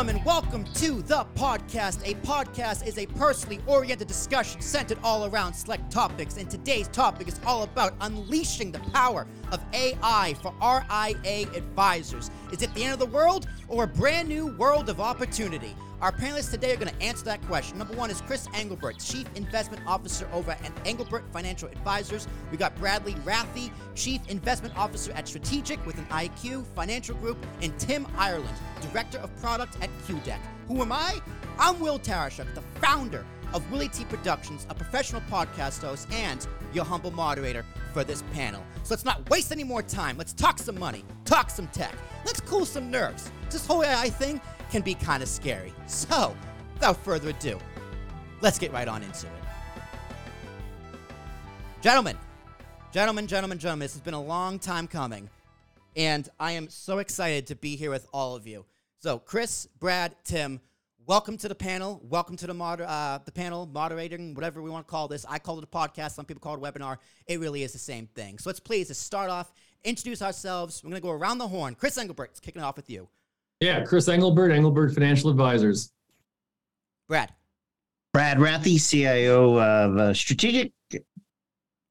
gentlemen, welcome to the podcast. A podcast is a personally oriented discussion centered all around select topics, and today's topic is all about unleashing the power of AI for RIA advisors. Is it the end of the world or a brand new world of opportunity? Our panelists today are going to answer that question. Number one is Chris Englebert, Chief Investment Officer over at Englebert Financial Advisors. We got Bradley Rathe, Chief Investment Officer at Strategic with an IQ Financial Group, and Tim Ireland, Director of Product at QDeck. Who am I? I'm Will Tarashuk, the founder of Willie T Productions, a professional podcast host, and your humble moderator for this panel. So let's not waste any more time. Let's talk some money, talk some tech. Let's cool some nerves. This whole AI thing can be kind of scary. So, without further ado, let's get right on into it. Gentlemen, gentlemen, gentlemen, gentlemen, this has been a long time coming, and I am so excited to be here with all of you. So, Chris, Brad, Tim, welcome to the panel. Welcome to the moder- uh, the panel, moderating, whatever we want to call this. I call it a podcast. Some people call it a webinar. It really is the same thing. So let's please just start off, introduce ourselves. We're going to go around the horn. Chris Englebert, kicking it off with you. Yeah, Chris Englebert, Englebert Financial Advisors. Brad. Brad Rathe, CIO of uh, StrategIQ.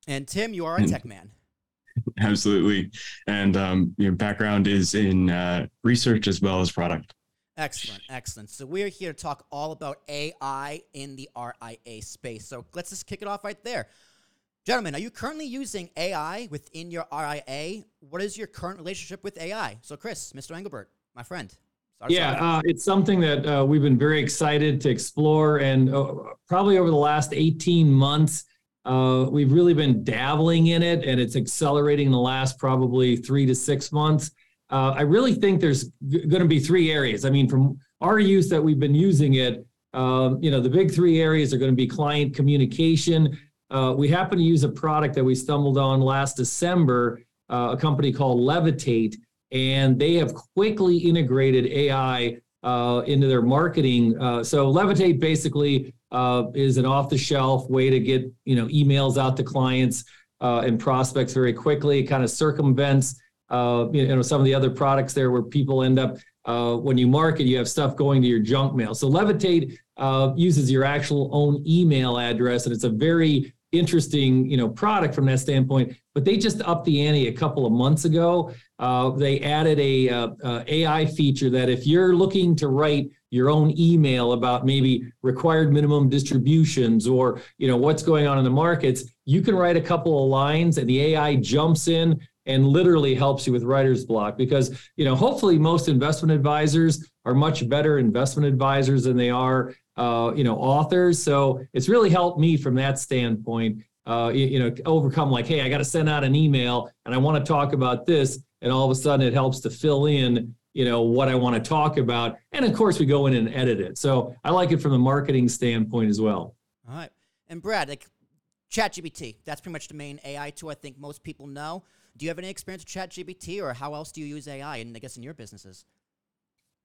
And Tim, you are a tech man. Absolutely. And um, your background is in uh, research as well as product. Excellent, excellent. So we're here to talk all about AI in the RIA space. So let's just kick it off right there. Gentlemen, are you currently using AI within your RIA? What is your current relationship with AI? So, Chris, Mr. Englebert my friend. Sorry, yeah, uh, it's something that uh, we've been very excited to explore, and uh, probably over the last 18 months, uh, we've really been dabbling in it, and it's accelerating in the last probably three to six months. Uh, I really think there's g- going to be three areas. I mean, from our use that we've been using it, um, you know, the big three areas are going to be client communication. Uh, we happen to use a product that we stumbled on last December, a company called Levitate and they have quickly integrated AI uh, into their marketing. Uh, so Levitate basically uh, is an off-the-shelf way to get you know emails out to clients uh, and prospects very quickly. It kind of circumvents uh, you know some of the other products there where people end up uh, when you market, you have stuff going to your junk mail. So Levitate uses your actual own email address, and it's a very interesting you know product from that standpoint but they just upped the ante a couple of months ago. Uh, they added a uh, uh, ai feature that if you're looking to write your own email about maybe required minimum distributions or you know what's going on in the markets you can write a couple of lines and the ai jumps in and literally helps you with writer's block because you know hopefully most investment advisors are much better investment advisors than they are uh, you know, authors. So it's really helped me from that standpoint. Uh, you, you know, overcome like, hey, I got to send out an email and I want to talk about this, and all of a sudden it helps to fill in, you know, what I want to talk about. And of course, we go in and edit it. So I like it from the marketing standpoint as well. All right, and Brad, like ChatGPT, that's pretty much the main AI tool I think most people know. Do you have any experience with ChatGPT, or how else do you use AI? And I guess in your businesses.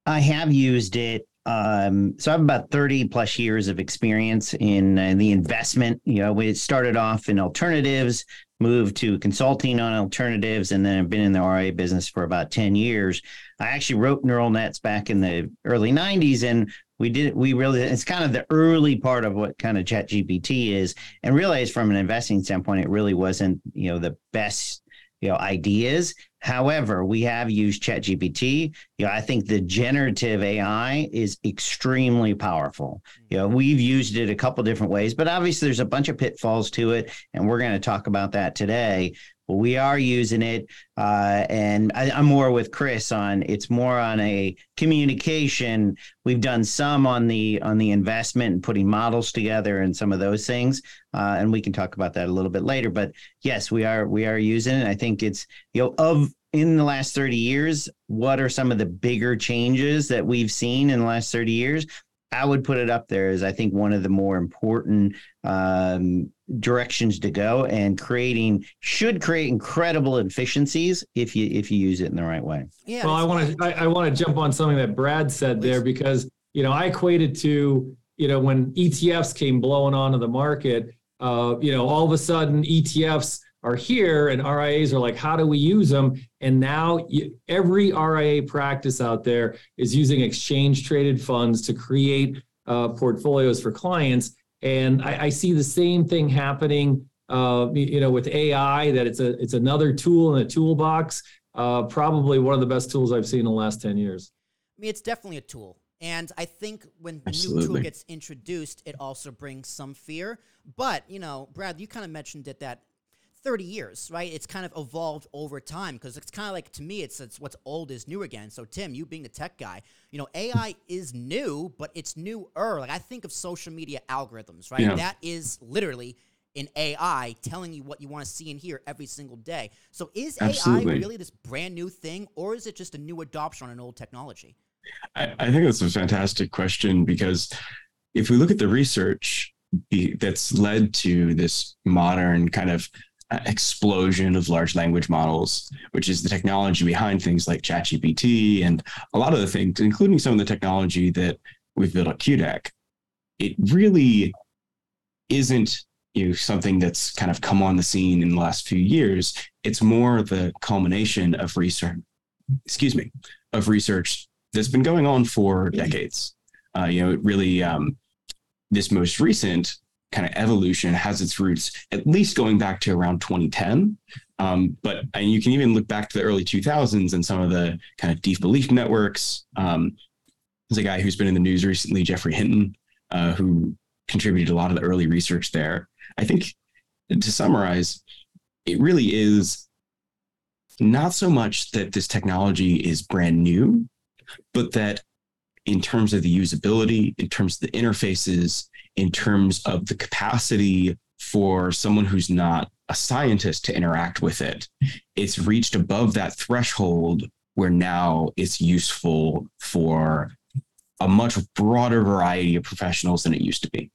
I have used it. Um, so I have about 30 plus years of experience in uh, the investment. You know, we started off in alternatives, moved to consulting on alternatives, and then I've been in the RIA business for about 10 years. I actually wrote neural nets back in the early 90s, and we did we really it's kind of the early part of what kind of chat gpt is and realized from an investing standpoint it really wasn't you know the best you know ideas However, we have used ChatGPT. You know, I think the generative AI is extremely powerful. Hmm. You know, we've used it a couple different ways, but obviously there's a bunch of pitfalls to it, and we're going to talk about that today. We are using it, uh, and I, I'm more with Chris on. It's more on a communication. We've done some on the on the investment and putting models together and some of those things, uh, and we can talk about that a little bit later. But yes, we are we are using it. I think it's you know of in the last 30 years, what are some of the bigger changes that we've seen in the last 30 years? I would put it up there as I think one of the more important um, directions to go, and creating should create incredible efficiencies if you if you use it in the right way. Yeah. Well, I want to I, I want to jump on something that Brad said there because you know I equated to you know when ETFs came blowing onto the market, uh, you know all of a sudden ETFs are here and RIAs are like, how do we use them? And now you, every RIA practice out there is using exchange traded funds to create uh, portfolios for clients. And I, I, see the same thing happening, uh, you know, with AI. That it's a it's another tool in a toolbox. Uh, probably one of the best tools I've seen in the last ten years. I mean, it's definitely a tool. And I think when Absolutely. new tool gets introduced, it also brings some fear. But, you know, Brad, you kind of mentioned it that 30 years, right? It's kind of evolved over time because it's kind of like to me, it's, it's what's old is new again. So, Tim, you being the tech guy, you know, AI is new, but it's newer. Like I think of social media algorithms, right? Yeah. That is literally an AI telling you what you want to see and hear every single day. So, is Absolutely. AI really this brand new thing, or is it just a new adoption on an old technology? I, I think that's a fantastic question because if we look at the research that's led to this modern kind of explosion of large language models, which is the technology behind things like ChatGPT and a lot of the things, including some of the technology that we've built at Qdeck, it really isn't you know, something that's kind of come on the scene in the last few years. It's more the culmination of research, excuse me, of research that's been going on for decades. Uh, you know, it really, um, this most recent kind of evolution has its roots at least going back to around 2010. Um, but and you can even look back to the early 2000s and some of the kind of deep belief networks. Um, there's a guy who's been in the news recently, Geoffrey Hinton, uh, who contributed a lot of the early research there. I think to summarize, it really is not so much that this technology is brand new, but that in terms of the usability, in terms of the interfaces, in terms of the capacity for someone who's not a scientist to interact with it, it's reached above that threshold where now it's useful for a much broader variety of professionals than it used to be.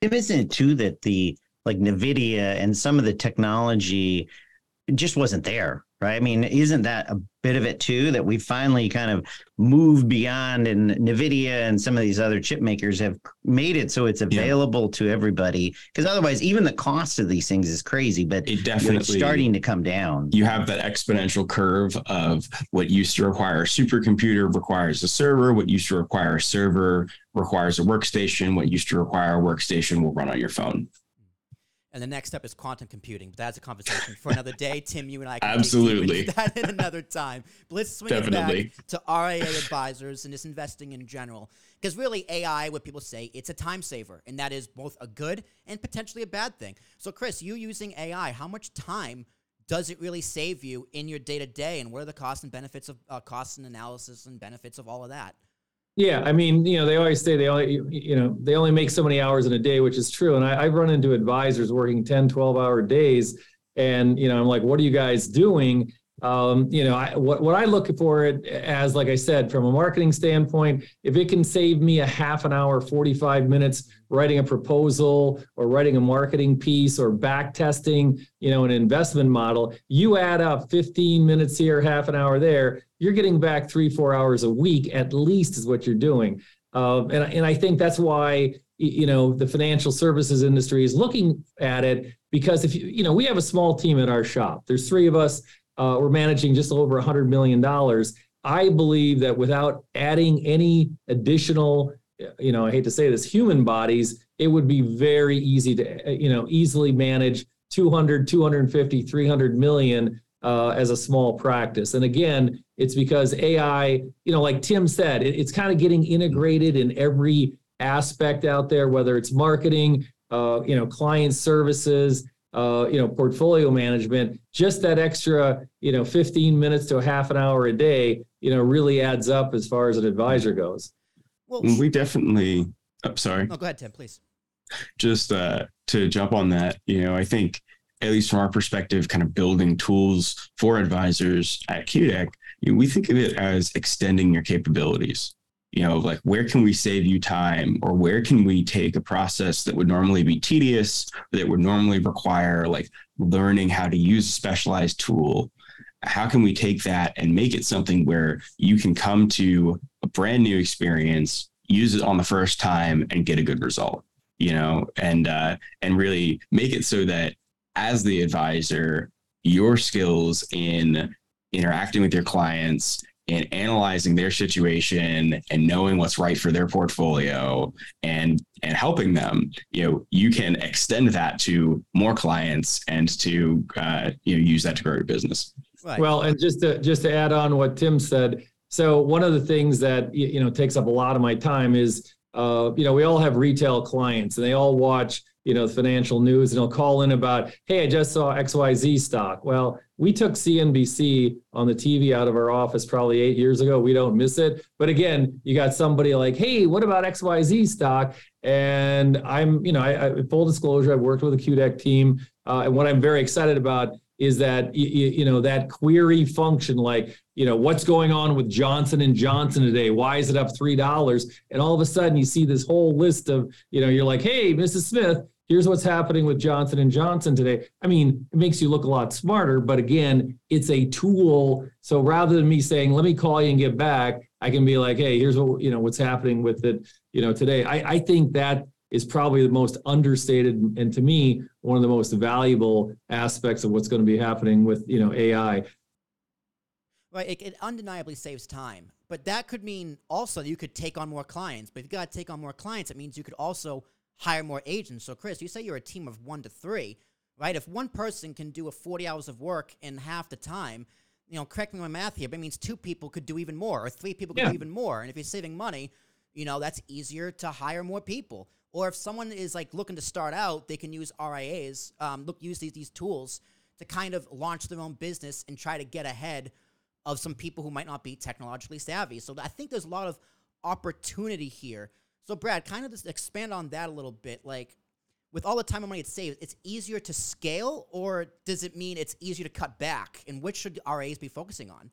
Isn't it too that the like NVIDIA and some of the technology just wasn't there? Right? I mean, isn't that a bit of it too that we finally kind of moved beyond and Nvidia and some of these other chip makers have made it so it's available yeah. to everybody because otherwise even the cost of these things is crazy but it definitely it's starting to come down you have that exponential curve of what used to require a supercomputer requires a server what used to require a server requires a workstation what used to require a workstation will run on your phone and the next step is quantum computing. But that's a conversation for another day. Tim, you and I can absolutely that in another time. But let's swing Definitely. it back to RIA advisors and just investing in general. Because really, AI, what people say, it's a time saver, and that is both a good and potentially a bad thing. So, Chris, you using AI, how much time does it really save you in your day to day, and what are the costs and benefits of uh, costs and analysis and benefits of all of that? Yeah, I mean, you know, they always say they only, you know, they only make so many hours in a day, which is true. And I, I've run into advisors working 10, 12 hour days. And, you know, I'm like, what are you guys doing? Um, you know, I, what, what I look for it as, like I said, from a marketing standpoint, if it can save me a half an hour, 45 minutes writing a proposal or writing a marketing piece or back testing, you know, an investment model, you add up 15 minutes here, half an hour there, you're getting back three, four hours a week at least is what you're doing. Uh, and, and I think that's why, you know, the financial services industry is looking at it because if you, you know, we have a small team at our shop. There's three of us. Uh, we're managing just over $100 million. I believe that without adding any additional you know, I hate to say this, human bodies, it would be very easy to, you know, easily manage 200, 250, 300 million uh, as a small practice. And again, it's because AI, you know, like Tim said, it, it's kind of getting integrated in every aspect out there, whether it's marketing, uh, you know, client services, uh, you know, portfolio management, just that extra, you know, 15 minutes to a half an hour a day, you know, really adds up as far as an advisor goes. Well, we definitely. Oh, sorry. No, go ahead, Tim, please. Just uh, to jump on that, you know, I think at least from our perspective, kind of building tools for advisors at Qdeck, you know, we think of it as extending your capabilities. You know, like where can we save you time, or where can we take a process that would normally be tedious, that would normally require like learning how to use a specialized tool how can we take that and make it something where you can come to a brand new experience, use it on the first time, and get a good result? You know, and uh, and really make it so that as the advisor, your skills in interacting with your clients and analyzing their situation and knowing what's right for their portfolio and and helping them you know you can extend that to more clients and to uh, you know use that to grow your business right. well and just to just to add on what tim said so one of the things that you know takes up a lot of my time is uh, you know we all have retail clients and they all watch you know, the financial news and they'll call in about, hey, I just saw XYZ stock. Well, we took CNBC on the TV out of our office probably eight years ago. We don't miss it. But again, you got somebody like, hey, what about XYZ stock? And I'm, you know, I, I full disclosure, I've worked with the Qdeck team. Uh, and what I'm very excited about is that you, you know that query function like you know what's going on with johnson and johnson today why is it up three dollars and all of a sudden you see this whole list of you know you're like hey mrs smith here's what's happening with Johnson and Johnson today. I mean, it makes you look a lot smarter, but again, it's a tool. So rather than me saying, let me call you and get back, I can be like, hey, here's what, you know, what's happening with it, you know, today. I, I think that is probably the most understated and to me, one of the most valuable aspects of what's going to be happening with, you know, AI. Right. It, it undeniably saves time. But that could mean also you could take on more clients. But if you got to take on more clients, it means you could also hire more agents. So, Chris, you say you're a team of one to three, right? If one person can do a 40 hours of work in half the time, you know, correct me my math here, but it means two people could do even more, or three people could yeah. do even more. And if you're saving money, you know, that's easier to hire more people. Or if someone is like looking to start out, they can use RIAs, um, look, use these, these tools to kind of launch their own business and try to get ahead of some people who might not be technologically savvy. So I think there's a lot of opportunity here so, Brad, kind of just expand on that a little bit. Like, with all the time and money it saves, it's easier to scale, or does it mean it's easier to cut back? And which should RAs be focusing on?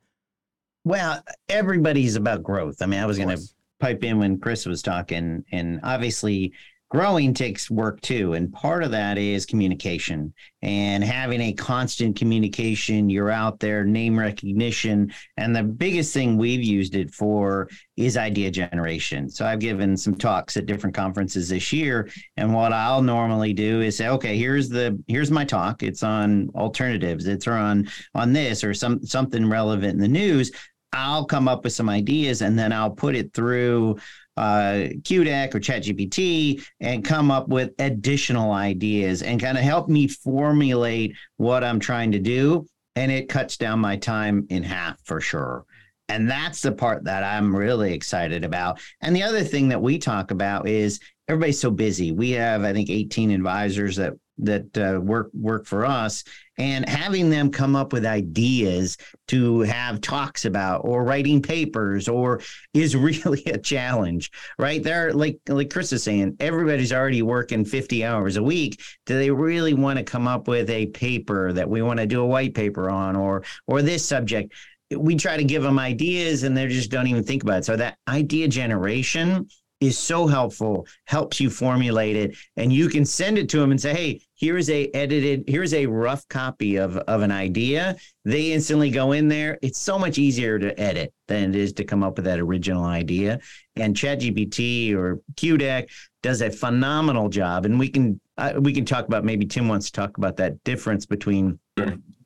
Well, everybody's about growth. I mean, I was going to pipe in when Chris was talking, and obviously, growing takes work too. And part of that is communication and having a constant communication. You're out there, name recognition. And the biggest thing we've used it for is idea generation. So I've given some talks at different conferences this year. And what I'll normally do is say, okay, here's the here's my talk. It's on alternatives. It's on on this or some something relevant in the news. I'll come up with some ideas and then I'll put it through uh, Qdeck or ChatGPT and come up with additional ideas and kind of help me formulate what I'm trying to do. And it cuts down my time in half for sure. And that's the part that I'm really excited about. And the other thing that we talk about is everybody's so busy. We have, I think, 18 advisors that that uh, work work for us. And having them come up with ideas to have talks about or writing papers or is really a challenge right? There like like chris is saying everybody's already working 50 hours a week. Do they really want to come up with a paper that we want to do a white paper on or or this subject? We try to give them ideas and they just don't even think about it. So that idea generation is so helpful, helps you formulate it, and you can send it to them and say, "Hey, here's a edited, here's a rough copy of of an idea." They instantly go in there. It's so much easier to edit than it is to come up with that original idea. And ChatGPT or Qdeck does a phenomenal job, and we can uh, we can talk about maybe Tim wants to talk about that difference between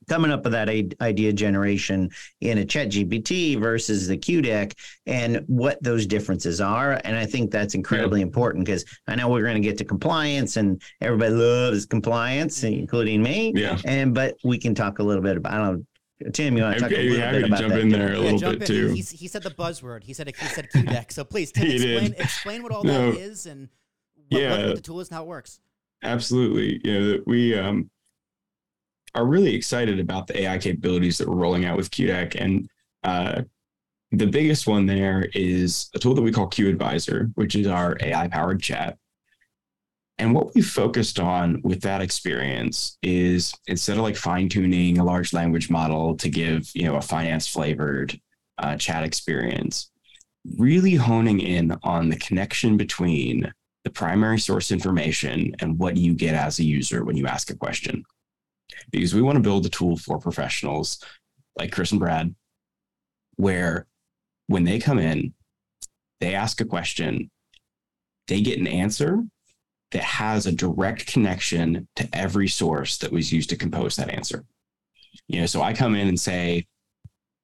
coming up with that idea generation in a chat gpt versus the Qdeck and what those differences are and i think that's incredibly yeah. important because i know we're going to get to compliance and everybody loves compliance mm-hmm. including me yeah and but we can talk a little bit about i don't know Tim, you want to talk a little bit about jump that? in there a yeah, little bit in. too. He, he, said the buzzword. He said he said Qdeck. So please, Tim, explain, explain what all no. that is and what, yeah. what the tool is and how it works. Absolutely. Yeah, you know, we um, are really excited about the AI capabilities that we're rolling out with Qdeck. And uh, the biggest one there is a tool that we call Q Advisor, which is our AI powered chat. And what we focused on with that experience is instead of like fine tuning a large language model to give, you know, a finance flavored uh, chat experience, really honing in on the connection between the primary source information and what you get as a user when you ask a question because we want to build a tool for professionals like Chris and Brad, where when they come in, they ask a question, they get an answer, that has a direct connection to every source that was used to compose that answer. You know, so I come in and say,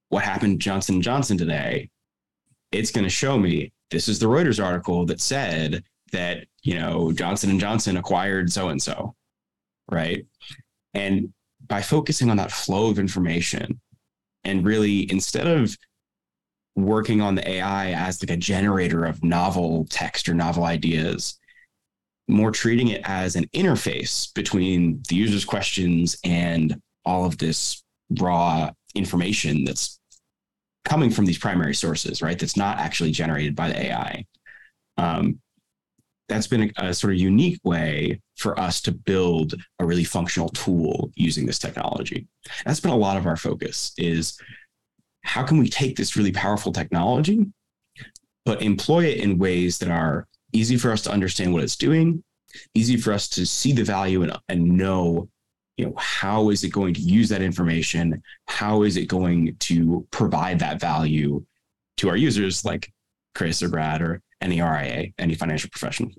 what happened to Johnson Johnson today? It's going to show me this is the Reuters article that said that, you know, Johnson and Johnson acquired so and so, right? And by focusing on that flow of information and really instead of working on the AI as like a generator of novel text or novel ideas, more treating it as an interface between the user's questions and all of this raw information that's coming from these primary sources, right? That's not actually generated by the AI. Um, that's been a, a, sort of unique way for us to build a really functional tool using this technology. That's been a lot of our focus is how can we take this really powerful technology, but employ it in ways that are easy for us to understand what it's doing, easy for us to see the value and, and know, you know, how is it going to use that information? How is it going to provide that value to our users like Chris or Brad or any RIA, any financial professional?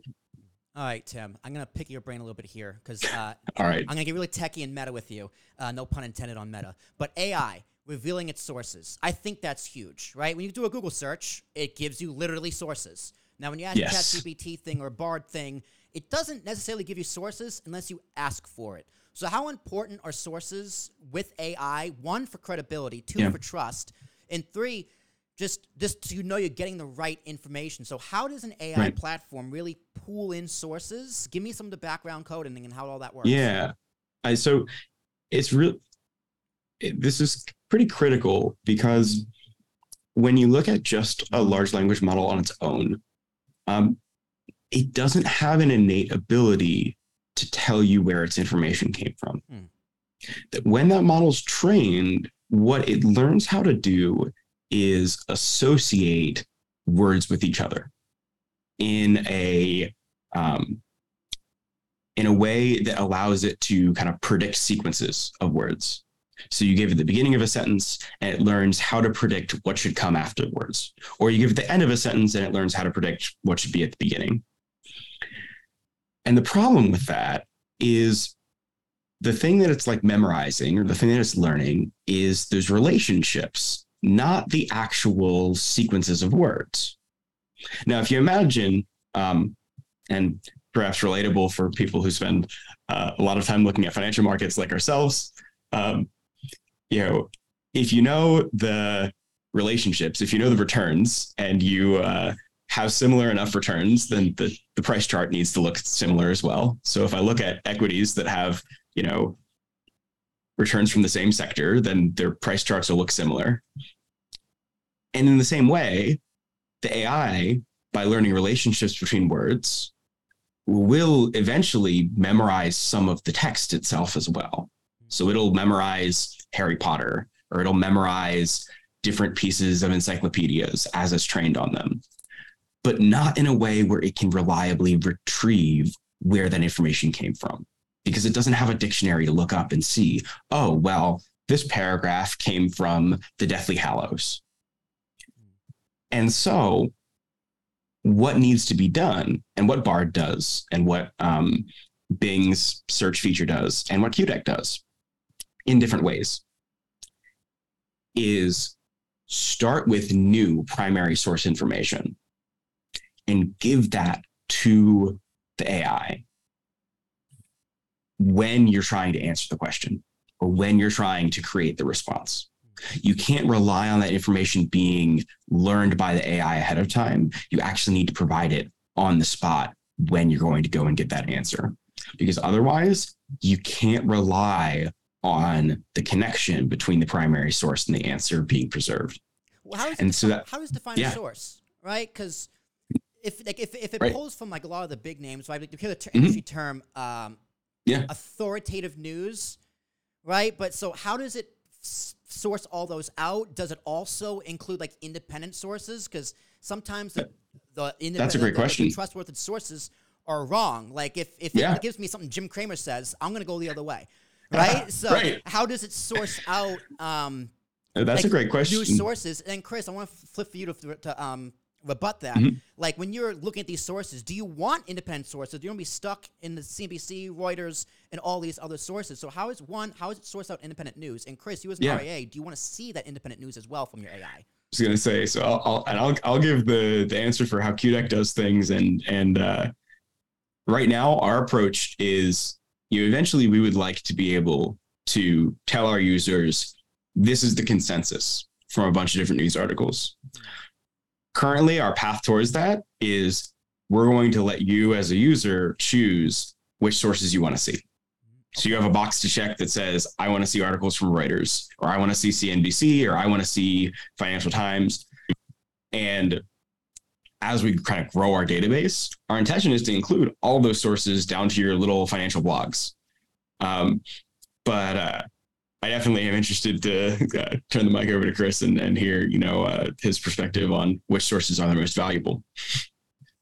All right, Tim. I'm gonna pick your brain a little bit here because uh, all right, I'm gonna get really techie and meta with you. Uh, no pun intended on meta. But AI revealing its sources, I think that's huge, right? When you do a Google search, it gives you literally sources. Now, when you ask yes. ChatGPT thing or a Bard thing, it doesn't necessarily give you sources unless you ask for it. So, how important are sources with AI? One for credibility, two yeah. for trust, and three just just so you know you're getting the right information. So how does an AI right. platform really pull in sources? Give me some of the background coding and how all that works. Yeah, I, so it's real. It, this is pretty critical because when you look at just a large language model on its own, um, it doesn't have an innate ability to tell you where its information came from. Hmm. That when that model's trained, what it learns how to do is associate words with each other in a um, in a way that allows it to kind of predict sequences of words. So you give it the beginning of a sentence and it learns how to predict what should come afterwards. Or you give it the end of a sentence and it learns how to predict what should be at the beginning. And the problem with that is the thing that it's like memorizing or the thing that it's learning is those relationships not the actual sequences of words. Now, if you imagine, um, and perhaps relatable for people who spend uh, a lot of time looking at financial markets like ourselves, um, you know, if you know the relationships, if you know the returns, and you uh, have similar enough returns, then the, the price chart needs to look similar as well. So if I look at equities that have, you know, returns from the same sector, then their price charts will look similar. And in the same way, the AI, by learning relationships between words, will eventually memorize some of the text itself as well. So it'll memorize Harry Potter or it'll memorize different pieces of encyclopedias as it's trained on them, but not in a way where it can reliably retrieve where that information came from because it doesn't have a dictionary to look up and see, oh, well, this paragraph came from the Deathly Hallows. And so, what needs to be done, and what Bard does, and what um, Bing's search feature does, and what QDeck does in different ways is start with new primary source information and give that to the AI when you're trying to answer the question or when you're trying to create the response. You can't rely on that information being learned by the AI ahead of time. You actually need to provide it on the spot when you're going to go and get that answer. Because otherwise, you can't rely on the connection between the primary source and the answer being preserved. Well, how, and so that, how does define yeah. a source, right? Because if like if, if it right. pulls from like a lot of the big names, right? Like you hear the ter- mm-hmm. industry term, um, yeah, authoritative news, right? But so how does it source all those out? Does it also include like independent sources? Because sometimes the, the independent, that's a great the, question. The trustworthy sources are wrong. Like if if yeah. it gives me something Jim Cramer says, I'm going to go the other way, right? so right. how does it source out? Um, that's like, a great question. New sources. And Chris, I want to flip for you to, to um, rebut that. Mm-hmm. Like when you're looking at these sources, do you want independent sources? Do you want to be stuck in the CNBC, Reuters, and all these other sources? So how is one? How is it source out independent news? And Chris, you as an yeah. RIA, do you want to see that independent news as well from your AI? I was gonna say so. I'll, I'll and I'll I'll give the the answer for how Qdeck does things and and uh, right now our approach is you know eventually we would like to be able to tell our users this is the consensus from a bunch of different news articles. Currently, our path towards that is we're going to let you as a user choose which sources you want to see. So you have a box to check that says, I want to see articles from Reuters, or I want to see CNBC, or I want to see Financial Times. And as we kind of grow our database, our intention is to include all those sources down to your little financial blogs. Um, but uh, I definitely am interested to uh, turn the mic over to Chris and, and hear, you know, uh, his perspective on which sources are the most valuable.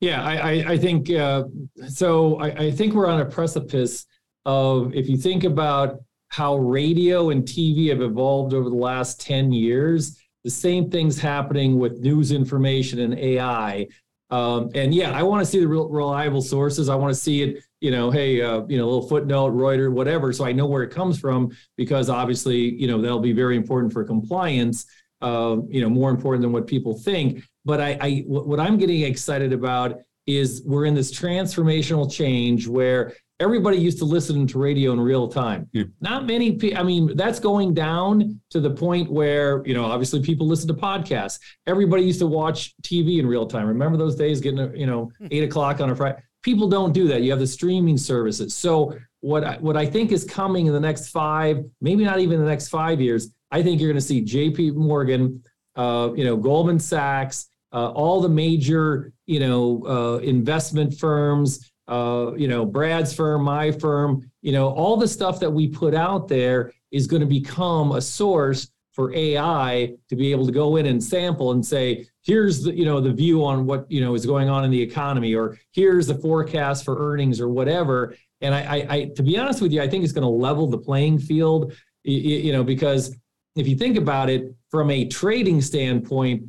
Yeah, I, I, I think uh, so. I, I think we're on a precipice of if you think about how radio and TV have evolved over the last 10 years, the same thing's happening with news information and AI. Um, and yeah, I want to see the real reliable sources. I want to see it, you know, hey, uh, you know, a little footnote, Reuters, whatever, so I know where it comes from because obviously, you know, that'll be very important for compliance. Uh, you know, more important than what people think. But I, I, what I'm getting excited about is we're in this transformational change where everybody used to listen to radio in real time. Yeah. Not many people, I mean, that's going down to the point where, you know, obviously people listen to podcasts. Everybody used to watch TV in real time. Remember those days getting, you know, hmm. eight o'clock on a Friday? People don't do that. You have the streaming services. So what I, what I think is coming in the next five, maybe not even the next five years, I think you're going to see JP Morgan, uh, you know, Goldman Sachs, uh, all the major, you know, uh, investment firms, uh, you know, Brad's firm, my firm, you know, all the stuff that we put out there is going to become a source for AI to be able to go in and sample and say, here's the, you know, the view on what, you know, is going on in the economy, or here's the forecast for earnings or whatever. And I, I, I to be honest with you, I think it's going to level the playing field, you, you know, because if you think about it from a trading standpoint,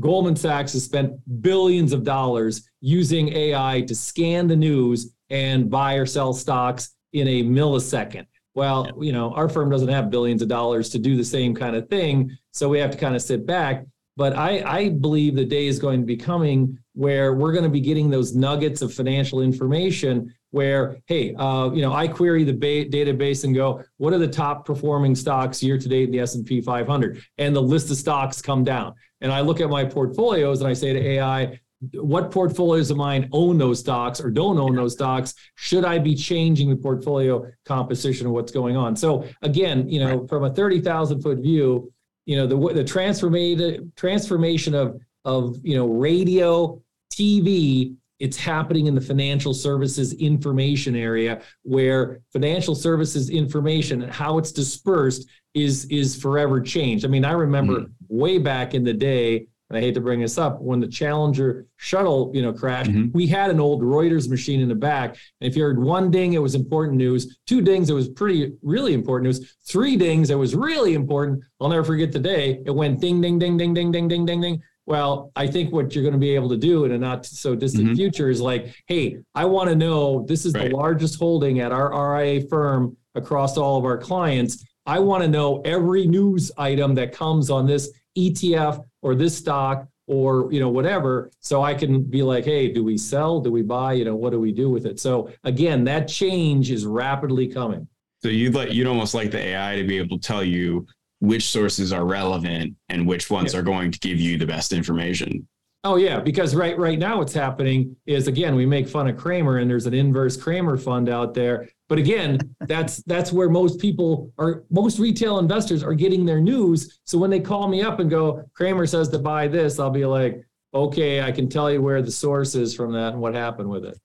Goldman Sachs has spent billions of dollars using AI to scan the news and buy or sell stocks in a millisecond. Well, you know, our firm doesn't have billions of dollars to do the same kind of thing. So we have to kind of sit back. But I, I believe the day is going to be coming where we're going to be getting those nuggets of financial information where, hey, uh, you know, I query the ba- database and go, what are the top performing stocks year to date in the S&P 500? And the list of stocks come down. And I look at my portfolios and I say to AI, what portfolios of mine own those stocks or don't own those stocks? Should I be changing the portfolio composition of what's going on? So again, you know, from a 30,000 foot view, you know, the, the transformation, transformation of, of, you know, radio, TV, it's happening in the financial services information area where financial services information and how it's dispersed is is forever changed. I mean, I remember mm-hmm. way back in the day, and I hate to bring this up, when the Challenger shuttle, you know, crashed, mm-hmm. we had an old Reuters machine in the back. And if you heard one ding, it was important news. Two dings, it was pretty really important news. Three dings, it was really important. I'll never forget the day. It went ding, ding, ding, ding, ding, ding, ding, ding, ding. Well, I think what you're going to be able to do in a not so distant mm-hmm. future is like, hey, I want to know this is right. the largest holding at our RIA firm across all of our clients. I want to know every news item that comes on this ETF or this stock or you know whatever. So i can be like hey do we sell? Do we buy? You know what do we do with it? So again that change is rapidly coming. So you'd like you'd almost like the ai to be able to tell you which sources are relevant and which ones yeah. are going to give you the best information Oh yeah, because right right now what's happening is again we make fun of Cramer and there's an inverse Cramer fund out there. But again, that's that's where most people are most retail investors are getting their news. So when they call me up and go, Cramer says to buy this, I'll be like, okay, I can tell you where the source is from that and what happened with it.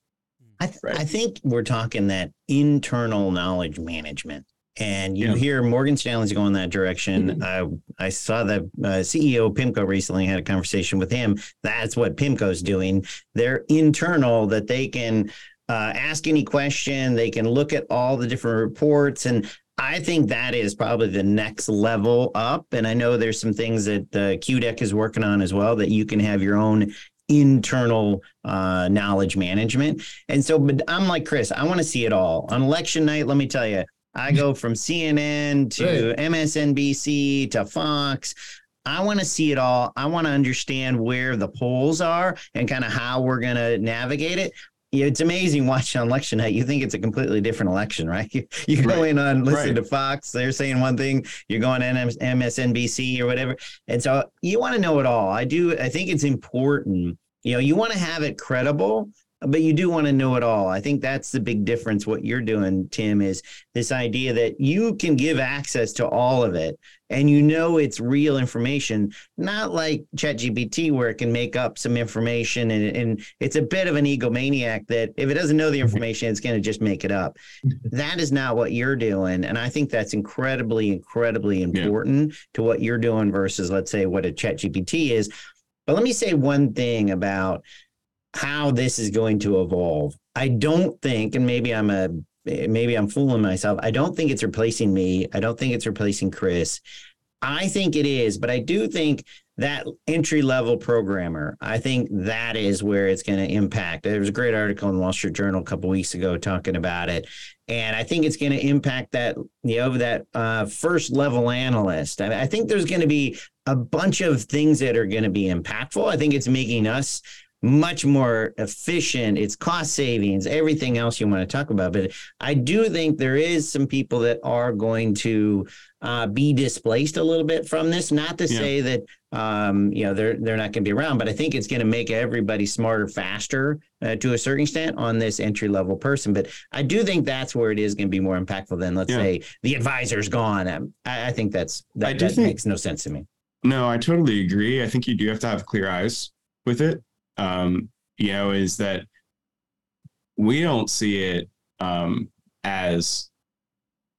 I, th- right. I think we're talking that internal knowledge management and you yeah. hear Morgan Stanley's going that direction. Mm-hmm. I saw the uh, CEO PIMCO recently had a conversation with him. That's what PIMCO's doing. They're internal that they can uh, ask any question. They can look at all the different reports, and I think that is probably the next level up. And I know there's some things that uh, Qdeck is working on as well that you can have your own internal uh, knowledge management. And so, but I'm like Chris, I want to see it all on election night. Let me tell you, I go from CNN to right. MSNBC to Fox. I want to see it all. I want to understand where the polls are and kind of how we're going to navigate it. It's amazing watching on election night. You think it's a completely different election, right? You, you go right. in on listen right. to Fox, they're saying one thing, you're going to MSNBC or whatever. And so you want to know it all. I do. I think it's important. You know, you want to have it credible, but you do want to know it all. I think that's the big difference. What you're doing, Tim, is this idea that you can give access to all of it and you know it's real information, not like ChatGPT where it can make up some information and, and it's a bit of an egomaniac that if it doesn't know the mm-hmm. information, it's going to just make it up. Mm-hmm. that is not what you're doing. And I think that's incredibly, incredibly important yeah. to what you're doing versus, let's say, what a ChatGPT is. But let me say one thing about how this is going to evolve. I don't think, and maybe I'm a maybe I'm fooling myself. I don't think it's replacing me. I don't think it's replacing Chris. I think it is, but I do think that entry level programmer, I think that is where it's going to impact. There was a great article in the Wall Street Journal a couple weeks ago talking about it, and I think it's going to impact that you know that uh, first level analyst. I, I think there's going to be a bunch of things that are going to be impactful. I think it's making us much more efficient. It's cost savings, everything else you want to talk about. But I do think there is some people that are going to uh, be displaced a little bit from this. Not to yeah. say that um, you know they're they're not going to be around, but I think it's going to make everybody smarter, faster uh, to a certain extent on this entry level person. But I do think that's where it is going to be more impactful than let's yeah. say the advisor's gone. Um, I, I think that's that, that think, makes no sense to me. No, I totally agree. I think you do have to have clear eyes with it um, you know, is that we don't see it um, as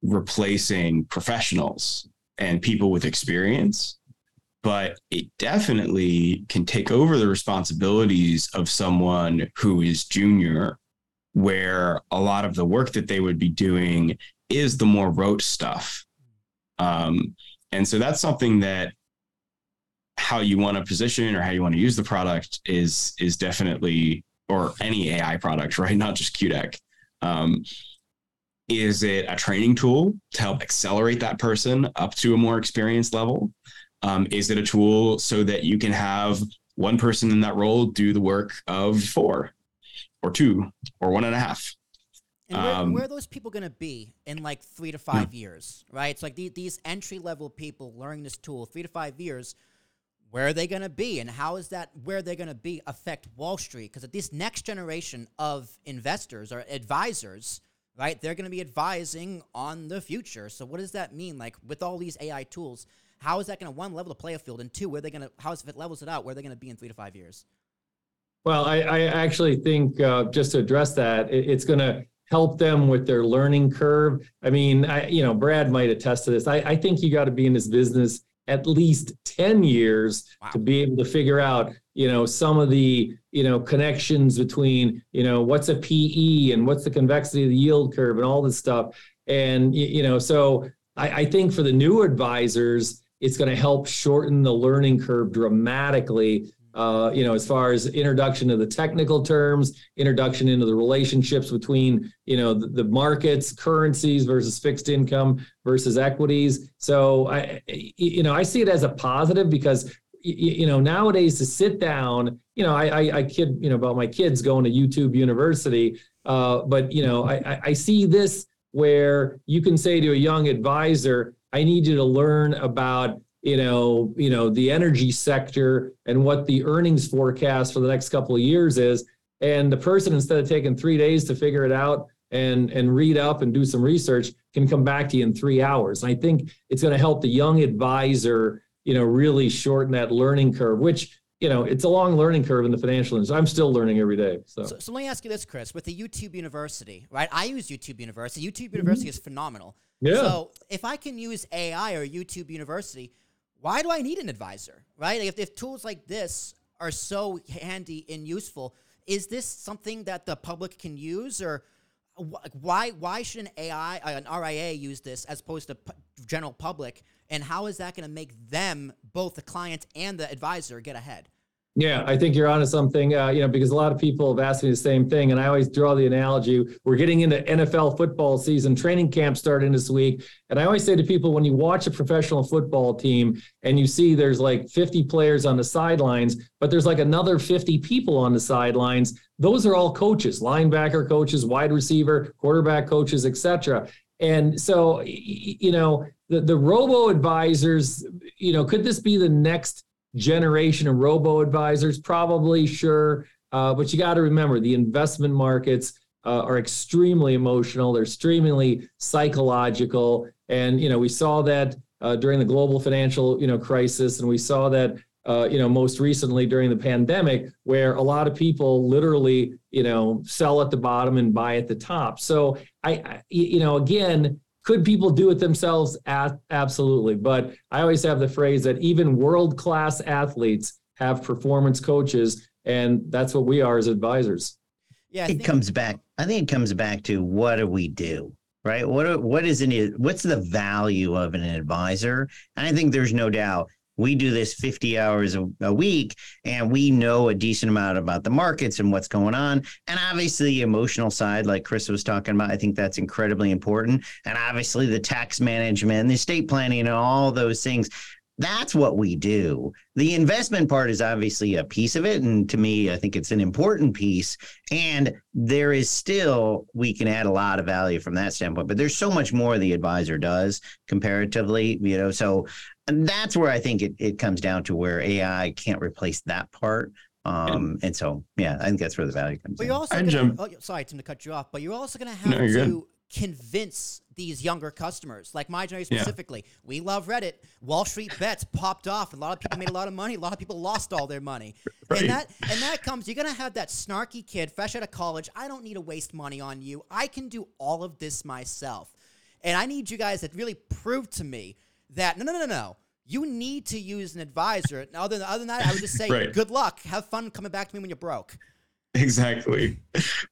replacing professionals and people with experience, but it definitely can take over the responsibilities of someone who is junior, where a lot of the work that they would be doing is the more rote stuff. Um, and so that's something that how you want to position or how you want to use the product is is definitely or any AI product, right? Not just QDeck. Um, is it a training tool to help accelerate that person up to a more experienced level? Um, is it a tool so that you can have one person in that role do the work of four or two or one and a half? And where, um, where, are those people going to be in like three to five yeah. years, right? It's like the, these entry level people learning this tool, three to five years where are they going to be and how is that where they're going to be affect wall street? Because at this next generation of investors or advisors right they're going to be advising on the future. So what does that mean? Like with all these ai tools how is that going to one level the playing field and two where they're going to how is it levels it out where are they're going to be in three to five years? Well i, I actually think uh, just to address that it, it's going to help them with their learning curve. I mean I, you know brad might attest to this. I, I think you got to be in this business at least 10 years wow. to be able to figure out you know some of the you know connections between you know what's a pe and what's the convexity of the yield curve and all this stuff and you know so i, I think for the new advisors it's going to help shorten the learning curve dramatically uh, you know, as far as introduction to the technical terms, introduction into the relationships between, you know, the, the, markets, currencies versus fixed income versus equities. So I, you know, I see it as a positive because, you know, nowadays to sit down, you know, I, I, I kid, you know, about my kids going to YouTube University, uh, but you know, I, I see this where you can say to a young advisor, I need you to learn about you know, you know, the energy sector and what the earnings forecast for the next couple of years is. And the person, instead of taking three days to figure it out and and read up and do some research, can come back to you in three hours. And I think it's going to help the young advisor, you know, really shorten that learning curve, which you know, it's a long learning curve in the financial industry. I'm still learning every day. So. so, so let me ask you this, Chris. With the YouTube University, right? I use YouTube University. YouTube University mm-hmm. is phenomenal. Yeah. So if I can use AI or YouTube University, why do I need an advisor, right? If, if tools like this are so handy and useful, is this something that the public can use or why why should an AI uh, an RIA use this as opposed to general public and how is that going to make them both the client and the advisor get ahead? Yeah, I think you're onto something. Uh, you know, because a lot of people have asked me the same thing, and I always draw the analogy. We're getting into NFL football season. Training camp starting this week, and I always say to people, when you watch a professional football team and you see there's like 50 players on the sidelines, but there's like another 50 people on the sidelines. Those are all coaches, linebacker coaches, wide receiver, quarterback coaches, etc. And so, you know, the the robo advisors. You know, could this be the next? Generation of robo advisors? Probably, sure. Uh, but you got to remember the investment markets uh, are extremely emotional. They're extremely psychological, and you know we saw that uh, during the global financial you know crisis, and we saw that uh, you know most recently during the pandemic, where a lot of people literally you know sell at the bottom and buy at the top. So I, I you know again could people do it themselves? absolutely. But I always have the phrase that even world class athletes have performance coaches, and that's what we are as advisors. Yeah, it comes back. I think it comes back to what do we do, right? What what is it? What's the value of an advisor? And I think there's no doubt we do this 50 hours a, a, week and we know a decent amount about the markets and what's going on and obviously the emotional side like chris was talking about i think that's incredibly important and obviously the tax management and the estate planning and all those things that's what we do. The investment part is obviously a piece of it. And to me, I think it's an important piece. And there is still, we can add a lot of value from that standpoint, but there's so much more the advisor does comparatively, you know. So and that's where I think it, it comes down to where AI can't replace that part. Um, and so, yeah, I think that's where the value comes. But you're also, gonna, jump. Oh, sorry, Tim, to cut you off, but you're also going to have no, to good. convince these younger customers, like my generation specifically. Yeah. We love Reddit. Wall Street bets popped off. A lot of people made a lot of money. A lot of people lost all their money. Right. And that and that comes. You're gonna have that snarky kid fresh out of college. I don't need to waste money on you. I can do all of this myself. And I need you guys to really prove to me that no, no, no, no. You need to use an advisor. Other than, other than that, I would just say, right. good luck. Have fun coming back to me when you're broke. Exactly.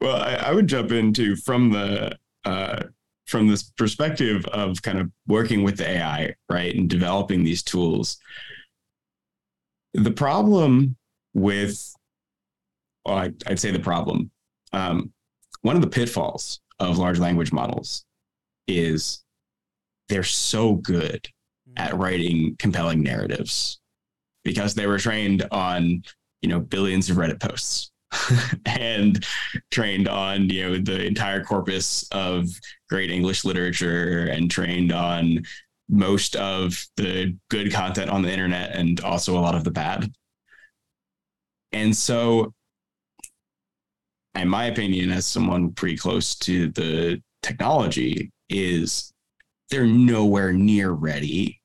Well, I, I would jump into from the uh, from this perspective of kind of working with the AI, right, and developing these tools. The problem with, well, I, would say the problem, um, one of the pitfalls of large language models is they're so good at writing compelling narratives because they were trained on you know billions of reddit posts and trained on you know the entire corpus of great english literature and trained on most of the good content on the internet and also a lot of the bad. And so in my opinion as someone pretty close to the technology is they're nowhere near ready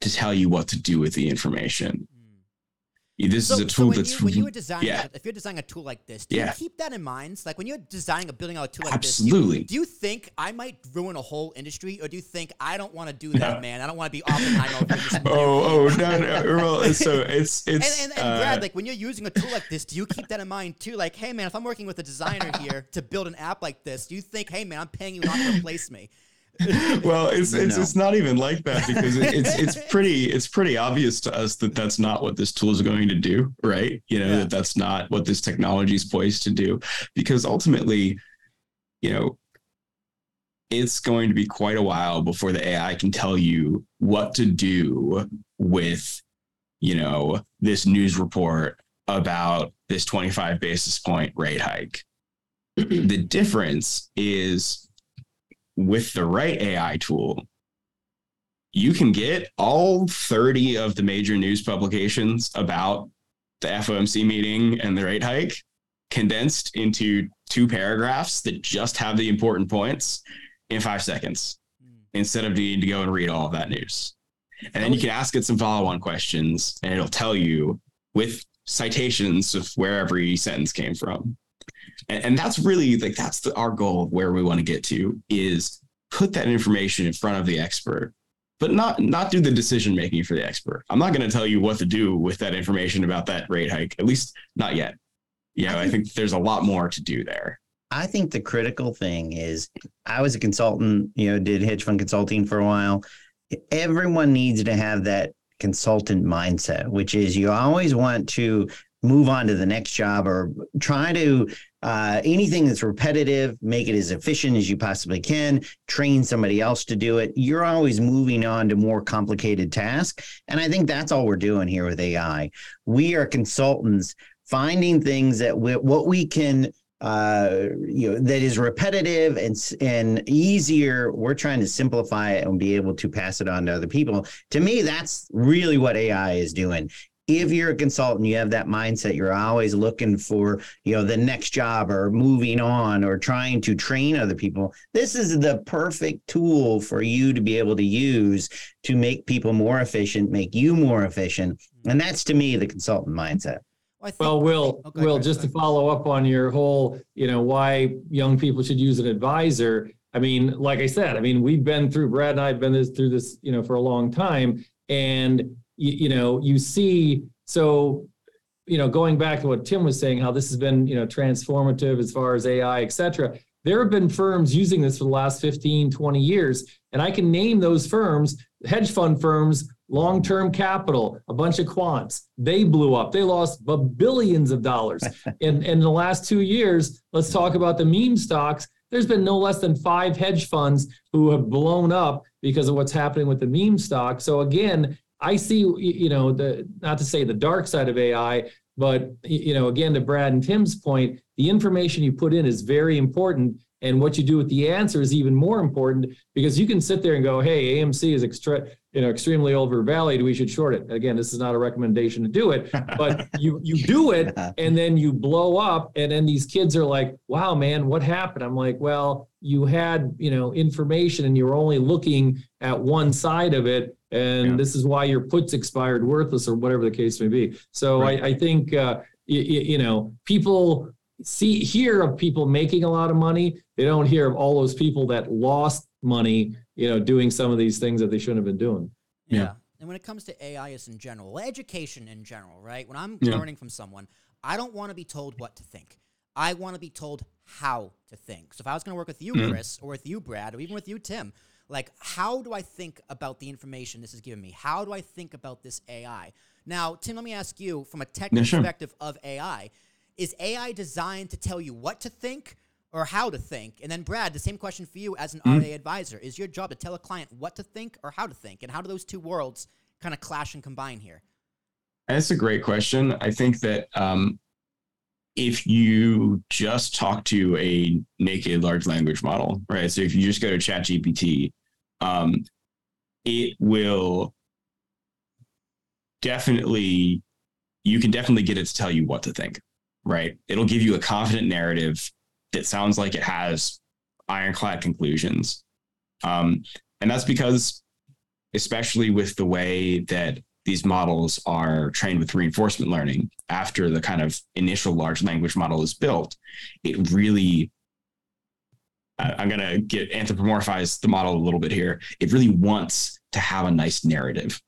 to tell you what to do with the information. Hmm. This so, is a tool so that's you, when you were designing yeah. if you're designing a tool like this, do yeah. you keep that in mind? Like when you're designing a building out a tool like Absolutely. this, do you, do you, think I might ruin a whole industry, or do you think I don't want to do that, no. man? I don't want to be Oppenheimer. oh, oh no, no. Well, so it's it's and, and, and uh, Brad, like when you're using a tool like this, do you keep that in mind too? Like, hey man, if I'm working with a designer here to build an app like this, do you think, hey man, I'm paying you not to replace me? well, it's it's, no. it's not even like that because it's it's pretty it's pretty obvious to us that that's not what this tool is going to do, right? You know yeah. that that's not what this technology is poised to do, because ultimately, you know, it's going to be quite a while before the AI can tell you what to do with, you know, this news report about this 25 basis point rate hike. the difference is with the right AI tool, you can get all 30 of the major news publications about the FOMC meeting and the rate hike condensed into two paragraphs that just have the important points in five seconds mm. instead of needing to go and read all of that news. And then you can ask it some follow on questions and it'll tell you with citations of where every sentence came from and, and that's really like that's the, our goal of where we want to get to is put that information in front of the expert but not not do the decision making for the expert. I'm not going to tell you what to do with that information about that rate hike at least not yet. Yeah I think there's a lot more to do there. I think the critical thing is I was a consultant, you know, did hedge fund consulting for a while. Everyone needs to have that consultant mindset, which is you always want to move on to the next job or try to uh, anything that's repetitive, make it as efficient as you possibly can, train somebody else to do it. You're always moving on to more complicated tasks. And I think that's all we're doing here with AI. We are consultants finding things that we, what we can uh, you know that is repetitive and and easier we're trying to simplify it and be able to pass it on to other people to me that's really what ai is doing if you're a consultant you have that mindset you're always looking for you know the next job or moving on or trying to train other people this is the perfect tool for you to be able to use to make people more efficient make you more efficient and that's to me the consultant mindset well, well Will, okay, Will, just to follow up on your whole, you know, why young people should use an advisor. I mean, like I said, I mean, we've been through Brad and I have been this, through this, you know, for a long time, and you, you know, you see, so you know, going back to what Tim was saying, how this has been, you know, transformative as far as AI, et cetera. There have been firms using this for the last 15, 20 years. And I can name those firms, hedge fund firms long term capital, a bunch of quants. They blew up. They lost billions of dollars. in, in the last two years, let's talk about the meme stocks. There's been no less than five hedge funds who have blown up because of what's happening with the meme stock. So again, I see, you know, the not to say the dark side of AI, but you know, again, to Brad and Tim's point, the information you put in is very important and what you do with the answer is even more important because you can sit there and go, "Hey, AMC is extra, you know, extremely overvalued. We should short it." Again, this is not a recommendation to do it, but you you do it, and then you blow up, and then these kids are like, "Wow, man, what happened?" I'm like, "Well, you had you know information, and you were only looking at one side of it, and yeah. this is why your puts expired worthless, or whatever the case may be." So right. I, I think uh, you, you know people see hear of people making a lot of money they don't hear of all those people that lost money you know doing some of these things that they shouldn't have been doing yeah, yeah. and when it comes to ais in general education in general right when i'm yeah. learning from someone i don't want to be told what to think i want to be told how to think so if i was going to work with you mm-hmm. chris or with you brad or even with you tim like how do i think about the information this is giving me how do i think about this ai now tim let me ask you from a technical yeah, sure. perspective of ai is AI designed to tell you what to think or how to think? And then, Brad, the same question for you as an mm-hmm. RA advisor. Is your job to tell a client what to think or how to think? And how do those two worlds kind of clash and combine here? That's a great question. I think that um, if you just talk to a naked large language model, right? So if you just go to ChatGPT, um, it will definitely, you can definitely get it to tell you what to think right? It'll give you a confident narrative that sounds like it has ironclad conclusions. Um, and that's because, especially with the way that these models are trained with reinforcement learning after the kind of initial large language model is built, it really I'm going to get anthropomorphize the model a little bit here. It really wants to have a nice narrative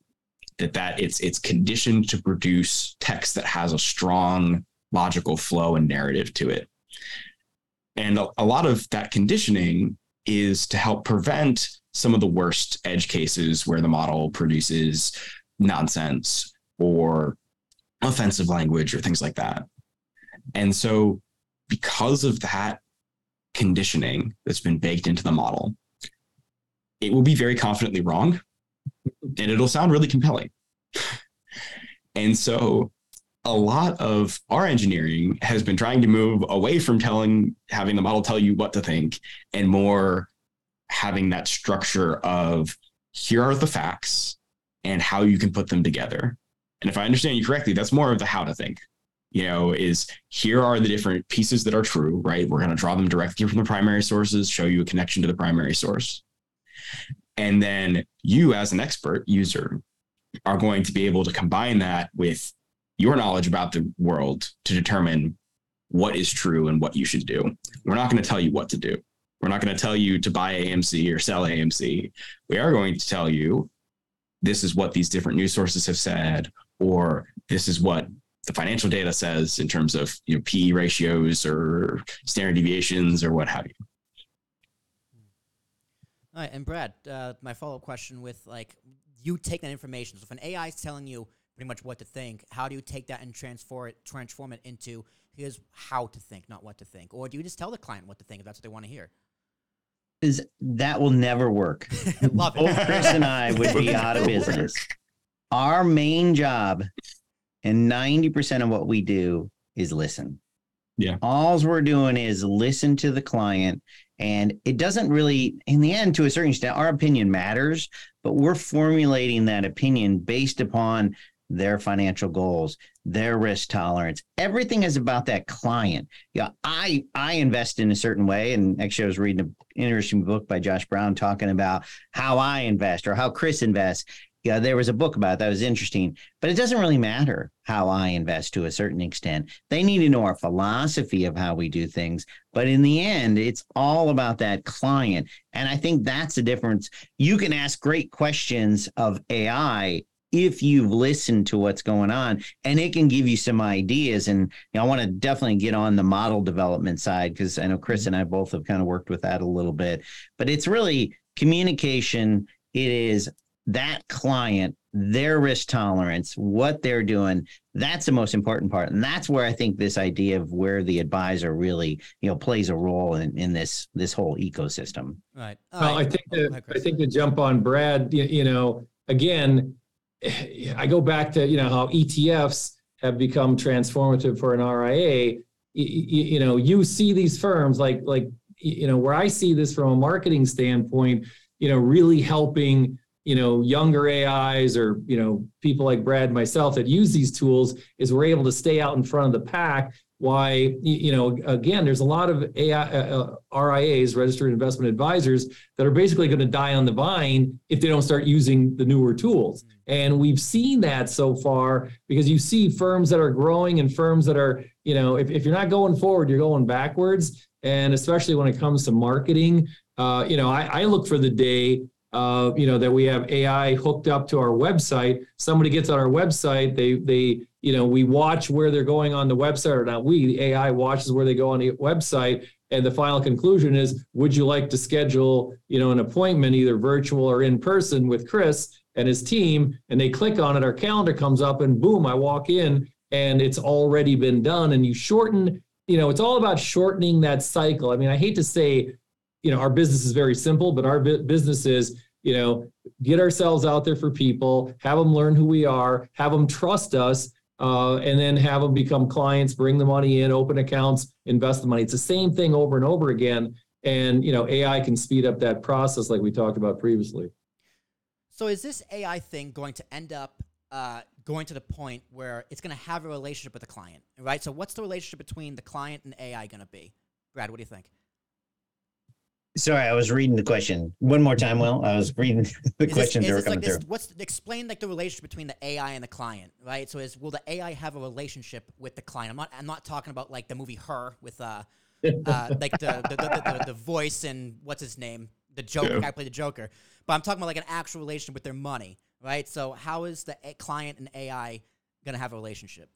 that that it's it's conditioned to produce text that has a strong logical flow and narrative to it. And a, a lot of that conditioning is to help prevent some of the worst edge cases where the model produces nonsense or offensive language or things like that. And so, because of that conditioning that's been baked into the model, it will be very confidently wrong and it'll sound really compelling. And so, a lot of our engineering has been trying to move away from telling having the model tell you what to think and more having that structure of here are the facts and how you can put them together. And if i understand you correctly that's more of the how to think you know is here are the different pieces that are true right? We're going to draw them directly from the primary sources show you a connection to the primary source. And then you as an expert user are going to be able to combine that with your knowledge about the world to determine what is true and what you should do. We're not going to tell you what to do. We're not going to tell you to buy AMC or sell AMC. We are going to tell you this is what these different news sources have said, or this is what the financial data says in terms of you know PE ratios or standard deviations or what have you. All right, and Brad, uh, my follow up question with like you take that information. So if an AI is telling you pretty much what to think. How do you take that and transform it, transform it into here's how to think, not what to think, or do you just tell the client what to think if that's what they want to hear? Is that will never work. Love Both it. Chris and I would be out of business. Our main job, and ninety percent of what we do is listen. Yeah. Alls we're doing is listen to the client. And it doesn't really, in the end, to a certain extent, our opinion matters, but we're formulating that opinion based upon their financial goals, their risk tolerance. Everything is about that client. Yeah, I I invest in a certain way, and actually, I was reading an interesting book by Josh Brown talking about how I invest or how Chris invests. Yeah, there was a book about it that was interesting, but it doesn't really matter how I invest to a certain extent. They need to know our philosophy of how we do things, but in the end, it's all about that client. And I think that's the difference. You can ask great questions of AI if you've listened to what's going on and it can give you some ideas and you know, i want to definitely get on the model development side because i know chris mm-hmm. and i both have kind of worked with that a little bit but it's really communication. It is that client their risk tolerance what they're doing. That's the most important part and that's where i think this idea of where the advisor really you know plays a role in, in this this whole ecosystem. Right. Well, I think Oh, that I think to jump on Brad, you, you know, again, I go back to you know how ETFs have become transformative for an RIA. You, you know, you see these firms like like you know where I see this from a marketing standpoint, you know, really helping you know younger AIs or you know people like Brad myself that use these tools is we're able to stay out in front of the pack why you know again there's a lot of AI, uh, uh, RIAs registered investment advisors that are basically going to die on the vine if they don't start using the newer tools and we've seen that so far because you see firms that are growing and firms that are you know if, if you're not going forward you're going backwards and especially when it comes to marketing uh, you know I, I look for the day uh, you know that we have AI hooked up to our website. Somebody gets on our website, they they you know we watch where they're going on the website, or not we the AI watches where they go on the website, and the final conclusion is, would you like to schedule you know an appointment either virtual or in person with Chris and his team? And they click on it, our calendar comes up, and boom, I walk in, and it's already been done. And you shorten, you know, it's all about shortening that cycle. I mean, I hate to say you know our business is very simple but our bu- business is you know get ourselves out there for people have them learn who we are have them trust us uh, and then have them become clients bring the money in open accounts invest the money it's the same thing over and over again and you know ai can speed up that process like we talked about previously So is this AI thing going to end up uh, going to the point where it's going to have a relationship with the client, right? So what's the relationship between the client and AI going to be? Brad, what do you think? Sorry i was reading the question one more time will i was reading the Is this- questions is that were this coming like this, through What's explain like the relationship between the AI and the client, right? So is will the AI have a relationship with the client? I'm not I'm not talking about like the movie Her with uh, uh like the the, the, the the voice and what's his name the Joker Yeah. guy played the Joker, but I'm talking about like an actual relationship with their money, right? So how is the A- client and AI gonna have a relationship?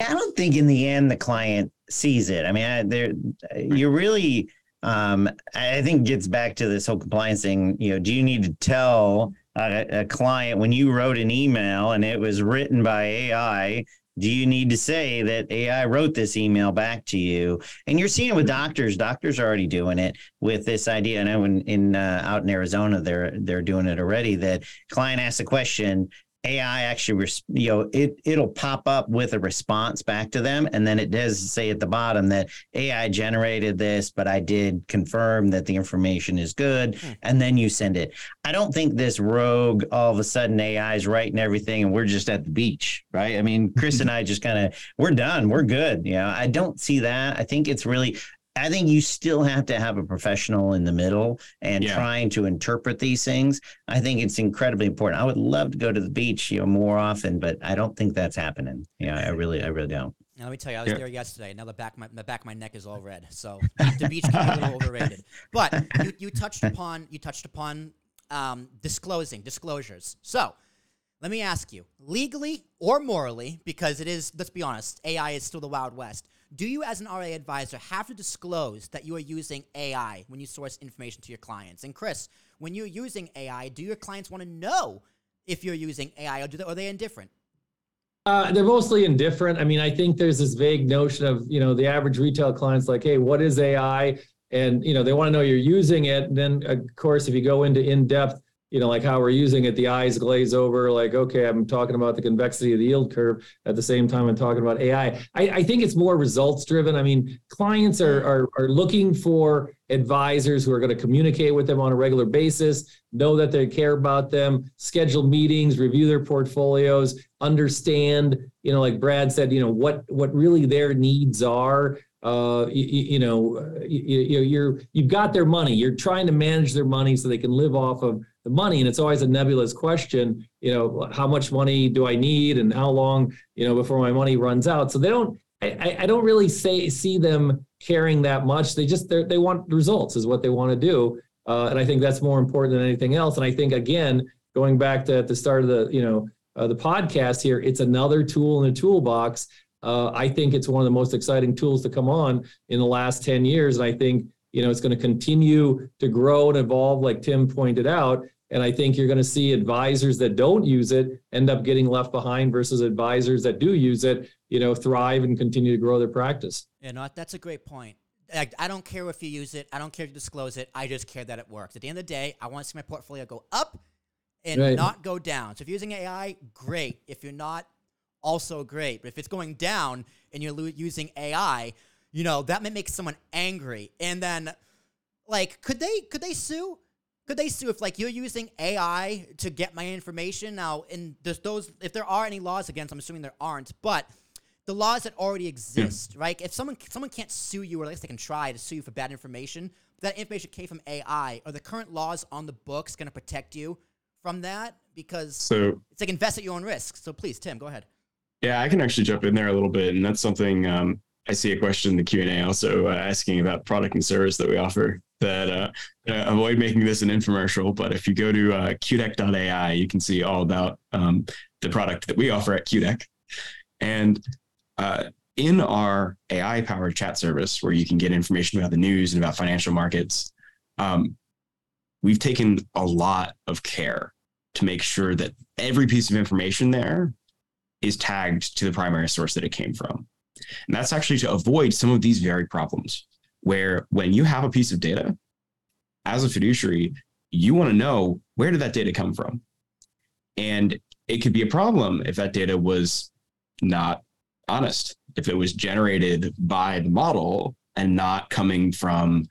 I don't think in the end the client sees it. I mean, I, there you really, um, I think gets back to this whole compliance thing. You know, do you need to tell a, a client when you wrote an email and it was written by AI? Do you need to say that AI wrote this email back to you? And you're seeing it with doctors. Doctors are already doing it with this idea. I know in, in uh, out in Arizona, they're they're doing it already. That client asks a question, AI actually, you know, it it'll pop up with a response back to them, and then it does say at the bottom that AI generated this, but I did confirm that the information is good, Hmm. and then you send it. I don't think this rogue all of a sudden AI is writing everything, and we're just at the beach, right? I mean, Chris and I just kind of we're done, we're good. You know, I don't see that. I think it's really. I think you still have to have a professional in the middle and Yeah. trying to interpret these things. I think it's incredibly important. I would love to go to the beach, you know, more often, but I don't think that's happening. Yeah, I really, I really don't. Now let me tell you, I was Yeah. there yesterday. Now the back of my the back of my neck is all red. So the beach can be a little overrated. But you, you touched upon you touched upon um, disclosing disclosures. So let me ask you, legally or morally, because it is. Let's be honest, AI is still the wild west. Do you, as an RA advisor, have to disclose that you are using AI when you source information to your clients? And Chris, when you're using AI, do your clients want to know if you're using AI, or do they, are they indifferent? Uh, they're mostly indifferent. I mean, I think there's this vague notion of, you know, the average retail client's like, hey, what is AI? And, you know, they want to know you're using it. And then, of course, if you go into in depth, you know, like how we're using it, the eyes glaze over, like, okay, I'm talking about the convexity of the yield curve at the same time I'm talking about AI. I, I think it's more results driven. I mean, clients are, are, are looking for advisors who are going to communicate with them on a regular basis, know that they care about them, schedule meetings, review their portfolios, understand, you know, like Brad said, you know, what what really their needs are uh, you, you, know, you, you're you've got their money. You're trying to manage their money so they can live off of the money, and it's always a nebulous question. You know, how much money do I need, and how long, you know, before my money runs out? So they don't. I, I don't really say see them caring that much. They just they want results is what they want to do, uh, and I think that's more important than anything else. And I think again, going back to at the start of the you know uh, the podcast here, it's another tool in the toolbox uh, I think it's one of the most exciting tools to come on in the last 10 years. And I think, you know, it's going to continue to grow and evolve, like Tim pointed out. And I think you're going to see advisors that don't use it end up getting left behind versus advisors that do use it, you know, thrive and continue to grow their practice. Yeah, no, that's a great point. Like, I don't care if you use it. I don't care if you disclose it. I just care that it works. At the end of the day, I want to see my portfolio go up and right. not go down. So if you're using AI, great. If you're not, also great. But if it's going down and you're lo- using AI, you know, that may make someone angry. And then like could they could they sue? Could they sue if like you're using AI to get my information? Now, in this, those if there are any laws against, I'm assuming there aren't, but the laws that already exist, yeah. right? If someone someone can't sue you, or at least they can try to sue you for bad information, that information came from AI. Are the current laws on the books going to protect you from that? Because so, it's like invest at your own risk. So please, Tim, go ahead. Yeah, I can actually jump in there a little bit, and that's something um, I see a question in the Q and A also uh, asking about product and service that we offer. That uh, uh, avoid making this an infomercial, but if you go to uh, Qdeck.ai, you can see all about um, the product that we offer at Qdeck. And uh, in our AI powered chat service, where you can get information about the news and about financial markets, um, we've taken a lot of care to make sure that every piece of information there is tagged to the primary source that it came from. And that's actually to avoid some of these very problems where when you have a piece of data, as a fiduciary, you want to know where did that data come from? And it could be a problem if that data was not honest, if it was generated by the model and not coming from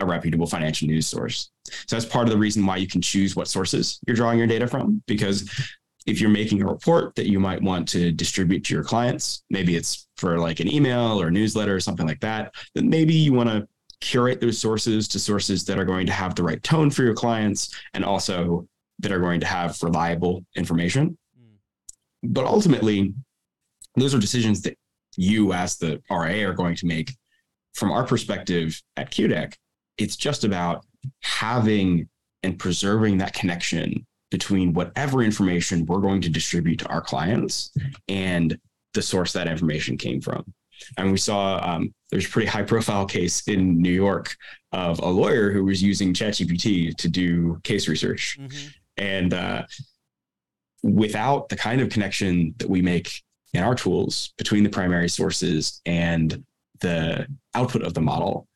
a reputable financial news source. So that's part of the reason why you can choose what sources you're drawing your data from, because if you're making a report that you might want to distribute to your clients, maybe it's for like an email or newsletter or something like that, then maybe you want to curate those sources to sources that are going to have the right tone for your clients and also that are going to have reliable information. Mm. But ultimately, those are decisions that you, as the RA, are going to make. From our perspective at Qdeck, it's just about having and preserving that connection between whatever information we're going to distribute to our clients and the source that information came from. And we saw um, there's a pretty high profile case in New York of a lawyer who was using ChatGPT to do case research. Mm-hmm. And uh, without the kind of connection that we make in our tools between the primary sources and the output of the model,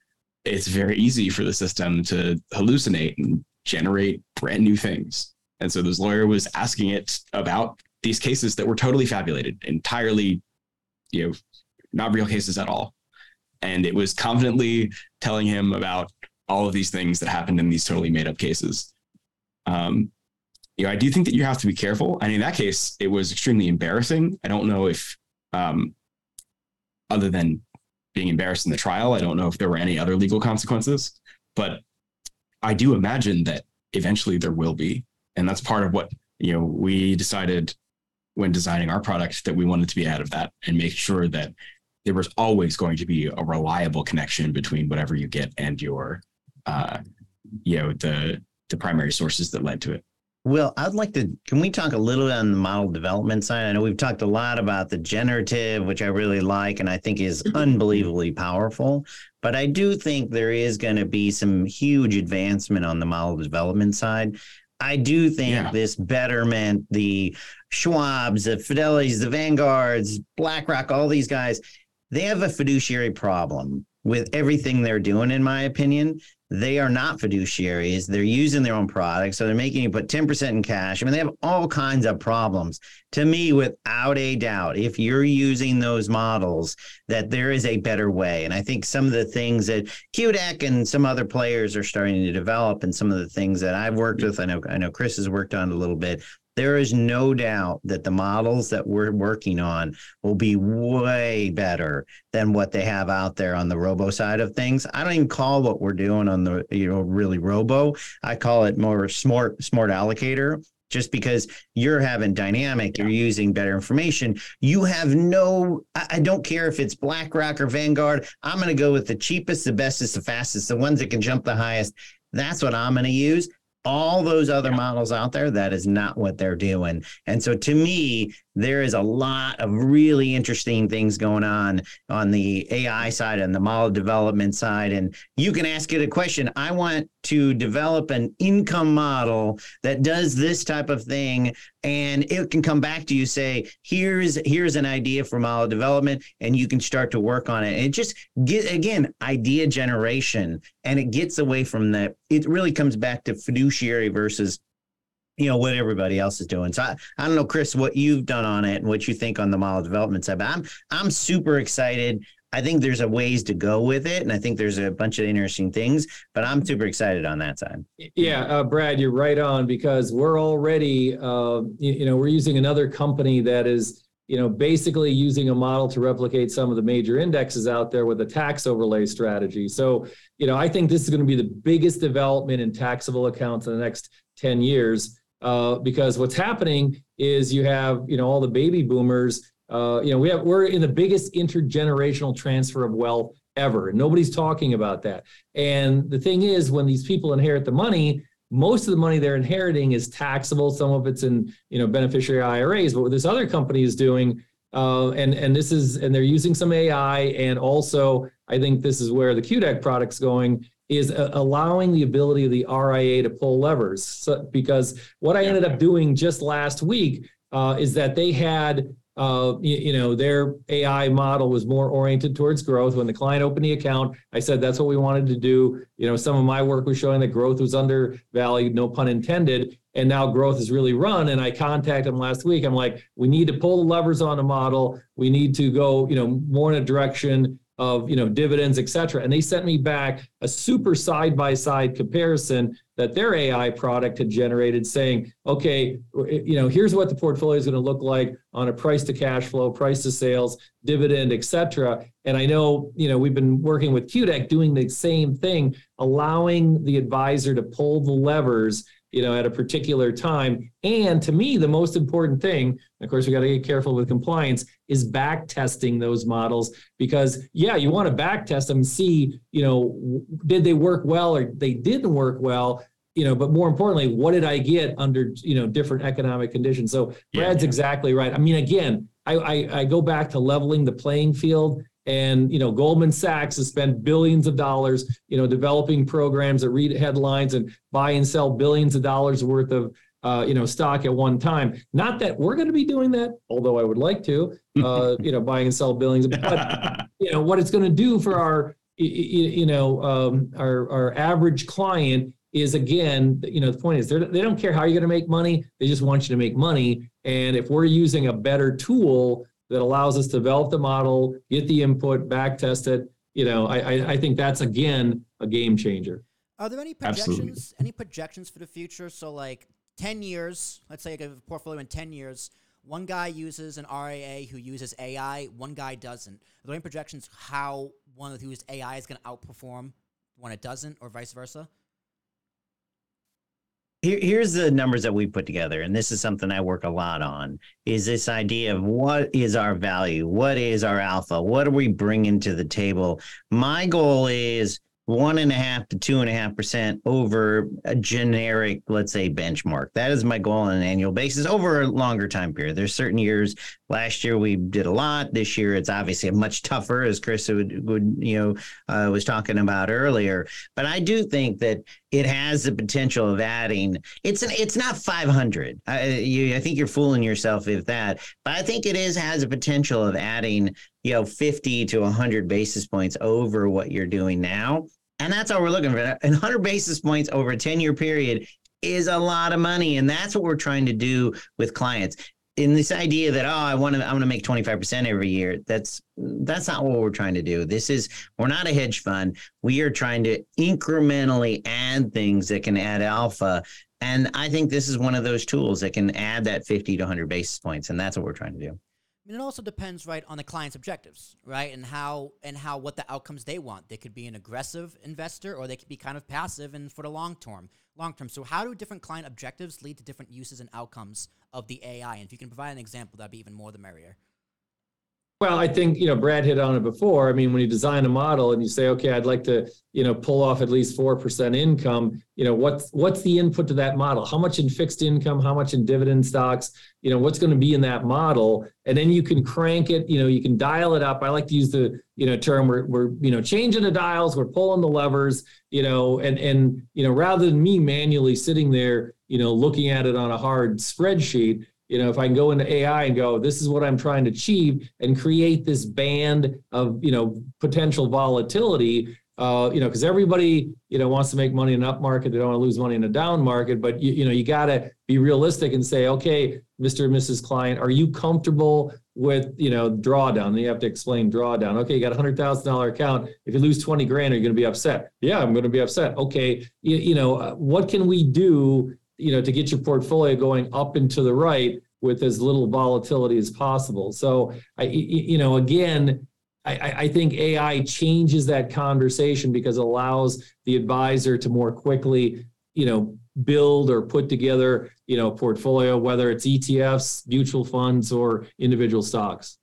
it's very easy for the system to hallucinate and generate brand new things. And so this lawyer was asking it about these cases that were totally fabulated, entirely, you know, not real cases at all. And it was confidently telling him about all of these things that happened in these totally made up cases. Um, you know, I do think that you have to be careful. And in that case, it was extremely embarrassing. I don't know if, um, other than being embarrassed in the trial, I don't know if there were any other legal consequences, but I do imagine that eventually there will be and that's part of what you know we decided when designing our product that we wanted to be out of that and make sure that there was always going to be a reliable connection between whatever you get and your uh, you know the the primary sources that led to it Will, I'd like to. Can we talk a little bit on the model development side? I know we've talked a lot about the generative, which I really like and I think is unbelievably powerful. But I do think there is going to be some huge advancement on the model development side. I do think yeah. this Betterment, the Schwabs, the Fidelities, the Vanguards, BlackRock, all these guys, they have a fiduciary problem with everything they're doing, in my opinion. They are not fiduciaries. They're using their own products. So they're making you put 10% in cash. I mean, they have all kinds of problems. To me, without a doubt, if you're using those models, that there is a better way. And I think some of the things that Qdeck and some other players are starting to develop, and some of the things that I've worked with, I know I know Chris has worked on a little bit, there is no doubt that the models that we're working on will be way better than what they have out there on the robo side of things. I don't even call what we're doing on the you know really robo. I call it more smart smart allocator just because you're having dynamic, you're using better information. You have no, I don't care if it's BlackRock or Vanguard. I'm going to go with the cheapest, the bestest, the fastest, the ones that can jump the highest. That's what I'm going to use all those other yeah. models out there, that is not what they're doing. And so to me, there is a lot of really interesting things going on on the AI side and the model development side. And you can ask it a question. I want to develop an income model that does this type of thing. And it can come back to you, say, here's here's an idea for model development, and you can start to work on it. And it just get again, idea generation. And it gets away from that. It really comes back to fiduciary versus you know what everybody else is doing. So I, I don't know, Chris, what you've done on it and what you think on the model development side. But I'm I'm super excited. I think there's a ways to go with it, and I think there's a bunch of interesting things. But I'm super excited on that side. Yeah, uh, Brad, you're right on because we're already, uh, you, you know, we're using another company that is, you know, basically using a model to replicate some of the major indexes out there with a tax overlay strategy. So, you know, I think this is going to be the biggest development in taxable accounts in the next 10 years uh, because what's happening is you have you know all the baby boomers. Uh, you know we have we're in the biggest intergenerational transfer of wealth ever, and nobody's talking about that. And the thing is, when these people inherit the money, most of the money they're inheriting is taxable. Some of it's in you know beneficiary IRAs, but what this other company is doing. Uh, and and this is and they're using some AI and also I think this is where the Qdeck product's going is uh, allowing the ability of the RIA to pull levers. So, because what I ended up doing just last week uh, is that they had, uh, you, you, know, their AI model was more oriented towards growth. When the client opened the account, I said that's what we wanted to do. You know, some of my work was showing that growth was undervalued, no pun intended. And now growth is really run. And I contacted them last week. I'm like, we need to pull the levers on the model. We need to go, you know, more in a direction of you know dividends, et cetera. And they sent me back a super side by side comparison that their AI product had generated, saying, okay, you know, here's what the portfolio is going to look like on a price to cash flow, price to sales, dividend, et cetera. And I know, you know, we've been working with Qdeck doing the same thing, allowing the advisor to pull the levers you know, at a particular time. And to me, the most important thing, of course, we got to get careful with compliance, is back testing those models because, yeah, you want to back test them and see, you know, did they work well or they didn't work well. You know, but more importantly, what did I get under you know different economic conditions? So Brad's yeah. exactly right. I mean, again, I, I I go back to leveling the playing field and you know goldman sachs has spent billions of dollars you know developing programs that read headlines and buy and sell billions of dollars worth of uh, you know stock at one time. Not that we're going to be doing that although i would like to uh, you know buying and sell billions but you know what it's going to do for our you know um, our, our average client is again you know the point is they don't care how you're going to make money they just want you to make money. And if we're using a better tool that allows us to develop the model, get the input, back test it. You know, I, I think that's again a game changer. Are there any projections? Absolutely. Any projections for the future? So, like ten years, let's say like a portfolio in ten years, one guy uses an RAA who uses AI, one guy doesn't. Are there any projections how one who uses AI is going to outperform when it doesn't, or vice versa? Here, here's the numbers that we put together, and this is something I work a lot on. Is this idea of what is our value? What is our alpha? What are we bringing to the table? My goal is one and a half to two and a half percent over a generic, let's say, benchmark. That is my goal on an annual basis over a longer time period. There's certain years Last year we did a lot. This year it's obviously much tougher, as Chris would, would you know uh, was talking about earlier. But I do think that it has the potential of adding. It's an, it's not 500. I, you, I think you're fooling yourself with that. But I think it is has a potential of adding you know 50 to 100 basis points over what you're doing now. And that's all we're looking for. And 100 basis points over a 10 year period is a lot of money. And that's what we're trying to do with clients. In this idea that, oh, I want to, I want to make 25% every year. That's, that's not what we're trying to do. This is, we're not a hedge fund. We are trying to incrementally add things that can add alpha. And I think this is one of those tools that can add that 50 to 100 basis points. And that's what we're trying to do. I mean, it also depends, right, on the client's objectives, right, and how and how what the outcomes they want. They could be an aggressive investor, or they could be kind of passive and for the long term. Long term. So, how do different client objectives lead to different uses and outcomes of the AI? And if you can provide an example, that'd be even more the merrier. Well, I think, you know, Brad hit on it before. I mean, when you design a model and you say, okay, I'd like to, you know, pull off at least 4% income, you know, what's what's the input to that model? How much in fixed income, how much in dividend stocks, you know, what's going to be in that model? And then you can crank it, you know, you can dial it up. I like to use the, you know, term we're, we're you know, changing the dials, we're pulling the levers, you know, and and you know, rather than me manually sitting there, you know, looking at it on a hard spreadsheet, you know if i can go into ai and go this is what i'm trying to achieve and create this band of you know potential volatility uh, you know because everybody you know wants to make money in an up market they don't want to lose money in a down market but you, you know you got to be realistic and say okay mr and mrs client are you comfortable with you know drawdown? And you have to explain drawdown. Okay you got a hundred thousand dollar account. If you lose 20 grand are you going to be upset? Yeah i'm going to be upset. Okay you, you know uh, what can we do you know, to get your portfolio going up and to the right with as little volatility as possible. So, I, you know, again, I, I think AI changes that conversation because it allows the advisor to more quickly, you know, build or put together, you know, portfolio, whether it's ETFs, mutual funds, or individual stocks.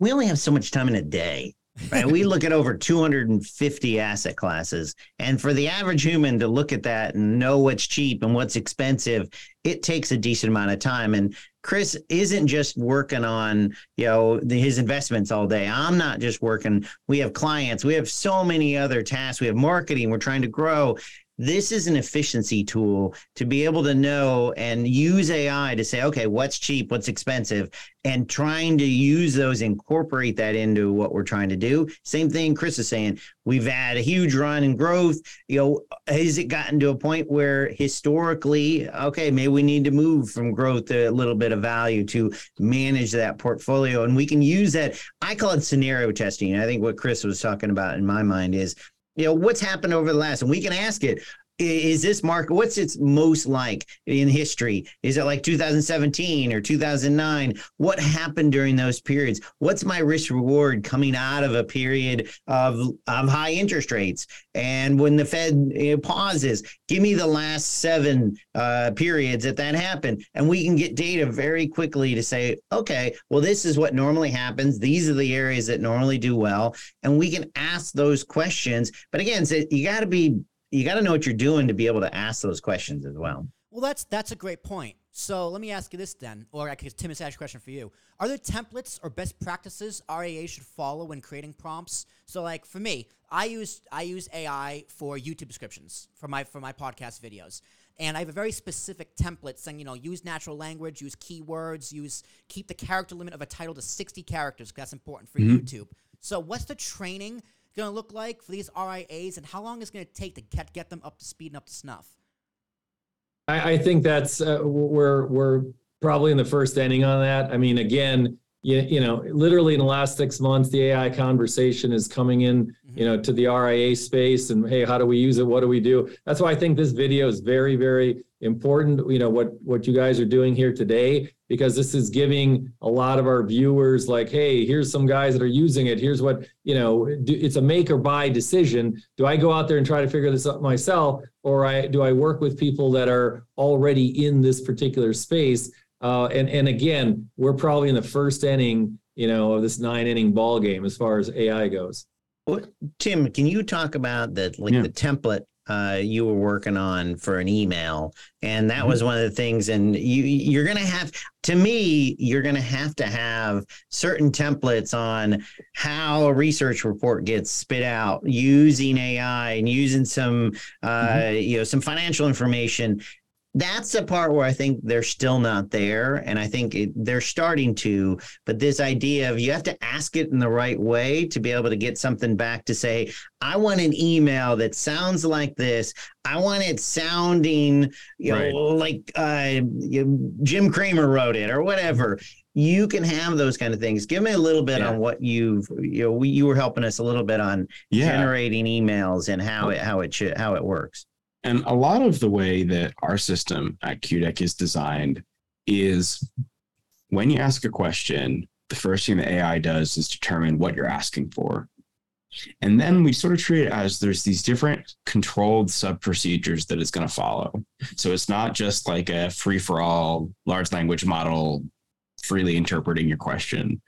We only have so much time in a day right? we look at over 250 asset classes. And for the average human to look at that and know what's cheap and what's expensive, it takes a decent amount of time. And Chris isn't just working on, you know, the, his investments all day. I'm not just working. We have clients. We have so many other tasks. We have marketing. We're trying to grow this is an efficiency tool to be able to know and use AI to say, okay, what's cheap, what's expensive, and trying to use those, incorporate that into what we're trying to do. Same thing Chris is saying. We've had a huge run in growth. You know, has it gotten to a point where historically, okay, maybe we need to move from growth to a little bit of value to manage that portfolio? And we can use that. I call it scenario testing. I think what Chris was talking about in my mind is you know what's happened over the last and we can ask it is this market what's its most like in history? Is it like 2017 or 2009 what happened during those periods? What's my risk reward coming out of a period of of high interest rates? And when the fed pauses give me the last seven uh, periods that that happened. And we can get data very quickly to say okay well this is what normally happens. These are the areas that normally do well. And we can ask those questions. But again so you got to be you got to know what you're doing to be able to ask those questions as well. Well, that's that's a great point. So let me ask you this then, or I guess Tim has asked a question for you. Are there templates or best practices RIA should follow when creating prompts? So like for me, I use I use AI for YouTube descriptions for my for my podcast videos. And I have a very specific template saying, you know, use natural language, use keywords, use keep the character limit of a title to 60 characters because that's important for mm-hmm. YouTube. So what's the training going to look like for these RIAs, and how long is it going to take to get, get them up to speed and up to snuff? I, I think that's uh, we're we're probably in the first inning on that. I mean, again, you, you know, literally in the last six months, the AI conversation is coming in, mm-hmm. you know, to the RIA space, and hey, how do we use it? What do we do? That's why I think this video is very, very important. You know what what you guys are doing here today because this is giving a lot of our viewers like hey here's some guys that are using it here's what you know it's a make or buy decision do i go out there and try to figure this out myself or i do i work with people that are already in this particular space uh, and and again we're probably in the first inning you know of this nine inning ball game as far as ai goes well, tim can you talk about the like yeah. the template uh, you were working on for an email, and that mm-hmm. was one of the things. And you you're gonna have to me, you're gonna have to have certain templates on how a research report gets spit out using AI and using some uh, mm-hmm. you know some financial information that's the part where I think they're still not there. And I think it, they're starting to. But this idea of you have to ask it in the right way to be able to get something back to say, I want an email that sounds like this. I want it sounding, you know, like uh, Jim Cramer wrote it or whatever. You can have those kind of things. Give me a little bit yeah. on what you've, you know, we, you were helping us a little bit on yeah. generating emails and how it, how it should, how it works. And a lot of the way that our system at QDeck is designed is when you ask a question, the first thing the AI does is determine what you're asking for. And then we sort of treat it as there's these different controlled sub procedures that it's going to follow. So it's not just like a free for all large language model freely interpreting your question.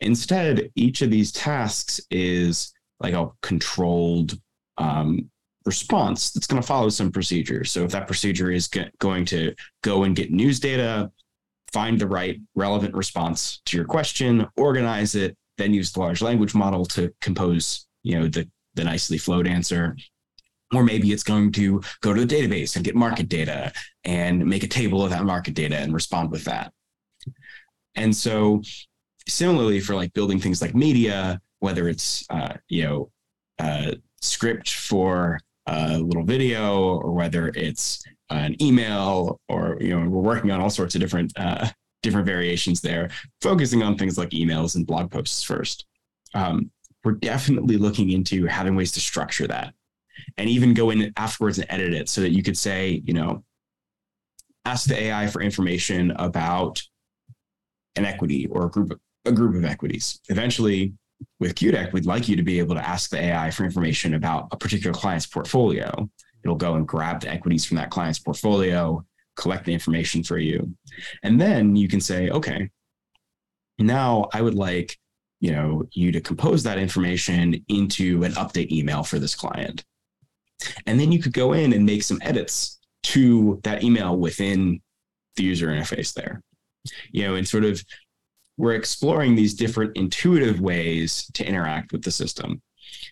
Instead, each of these tasks is like a controlled um, response that's going to follow some procedure. So if that procedure is going to go and get news data, find the right relevant response to your question, organize it, then use the large language model to compose, you know, the the nicely flowed answer. Or maybe it's going to go to the database and get market data and make a table of that market data and respond with that. And so similarly for like building things like media, whether it's uh, you know uh, script for a little video or whether it's an email or you know we're working on all sorts of different uh, different variations there focusing on things like emails and blog posts first. Um, we're definitely looking into having ways to structure that and even go in afterwards and edit it so that you could say you know ask the ai for information about an equity or a group of, a group of equities. Eventually with QDeck, we'd like you to be able to ask the AI for information about a particular client's portfolio. It'll go and grab the equities from that client's portfolio, collect the information for you. And then you can say, okay, now I would like, you know, you to compose that information into an update email for this client. And then you could go in and make some edits to that email within the user interface there. You know, and sort of we're exploring these different intuitive ways to interact with the system.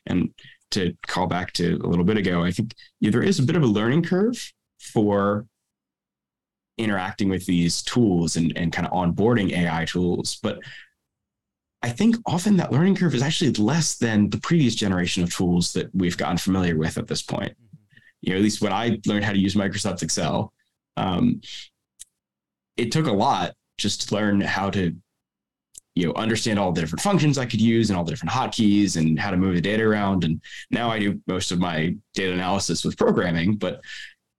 And to call back to a little bit ago, I think yeah, there is a bit of a learning curve for interacting with these tools and, and kind of onboarding AI tools. But I think often that learning curve is actually less than the previous generation of tools that we've gotten familiar with at this point. You know, at least when I learned how to use Microsoft Excel, um, it took a lot just to learn how to you know understand all the different functions I could use and all the different hotkeys and how to move the data around. And now I do most of my data analysis with programming. But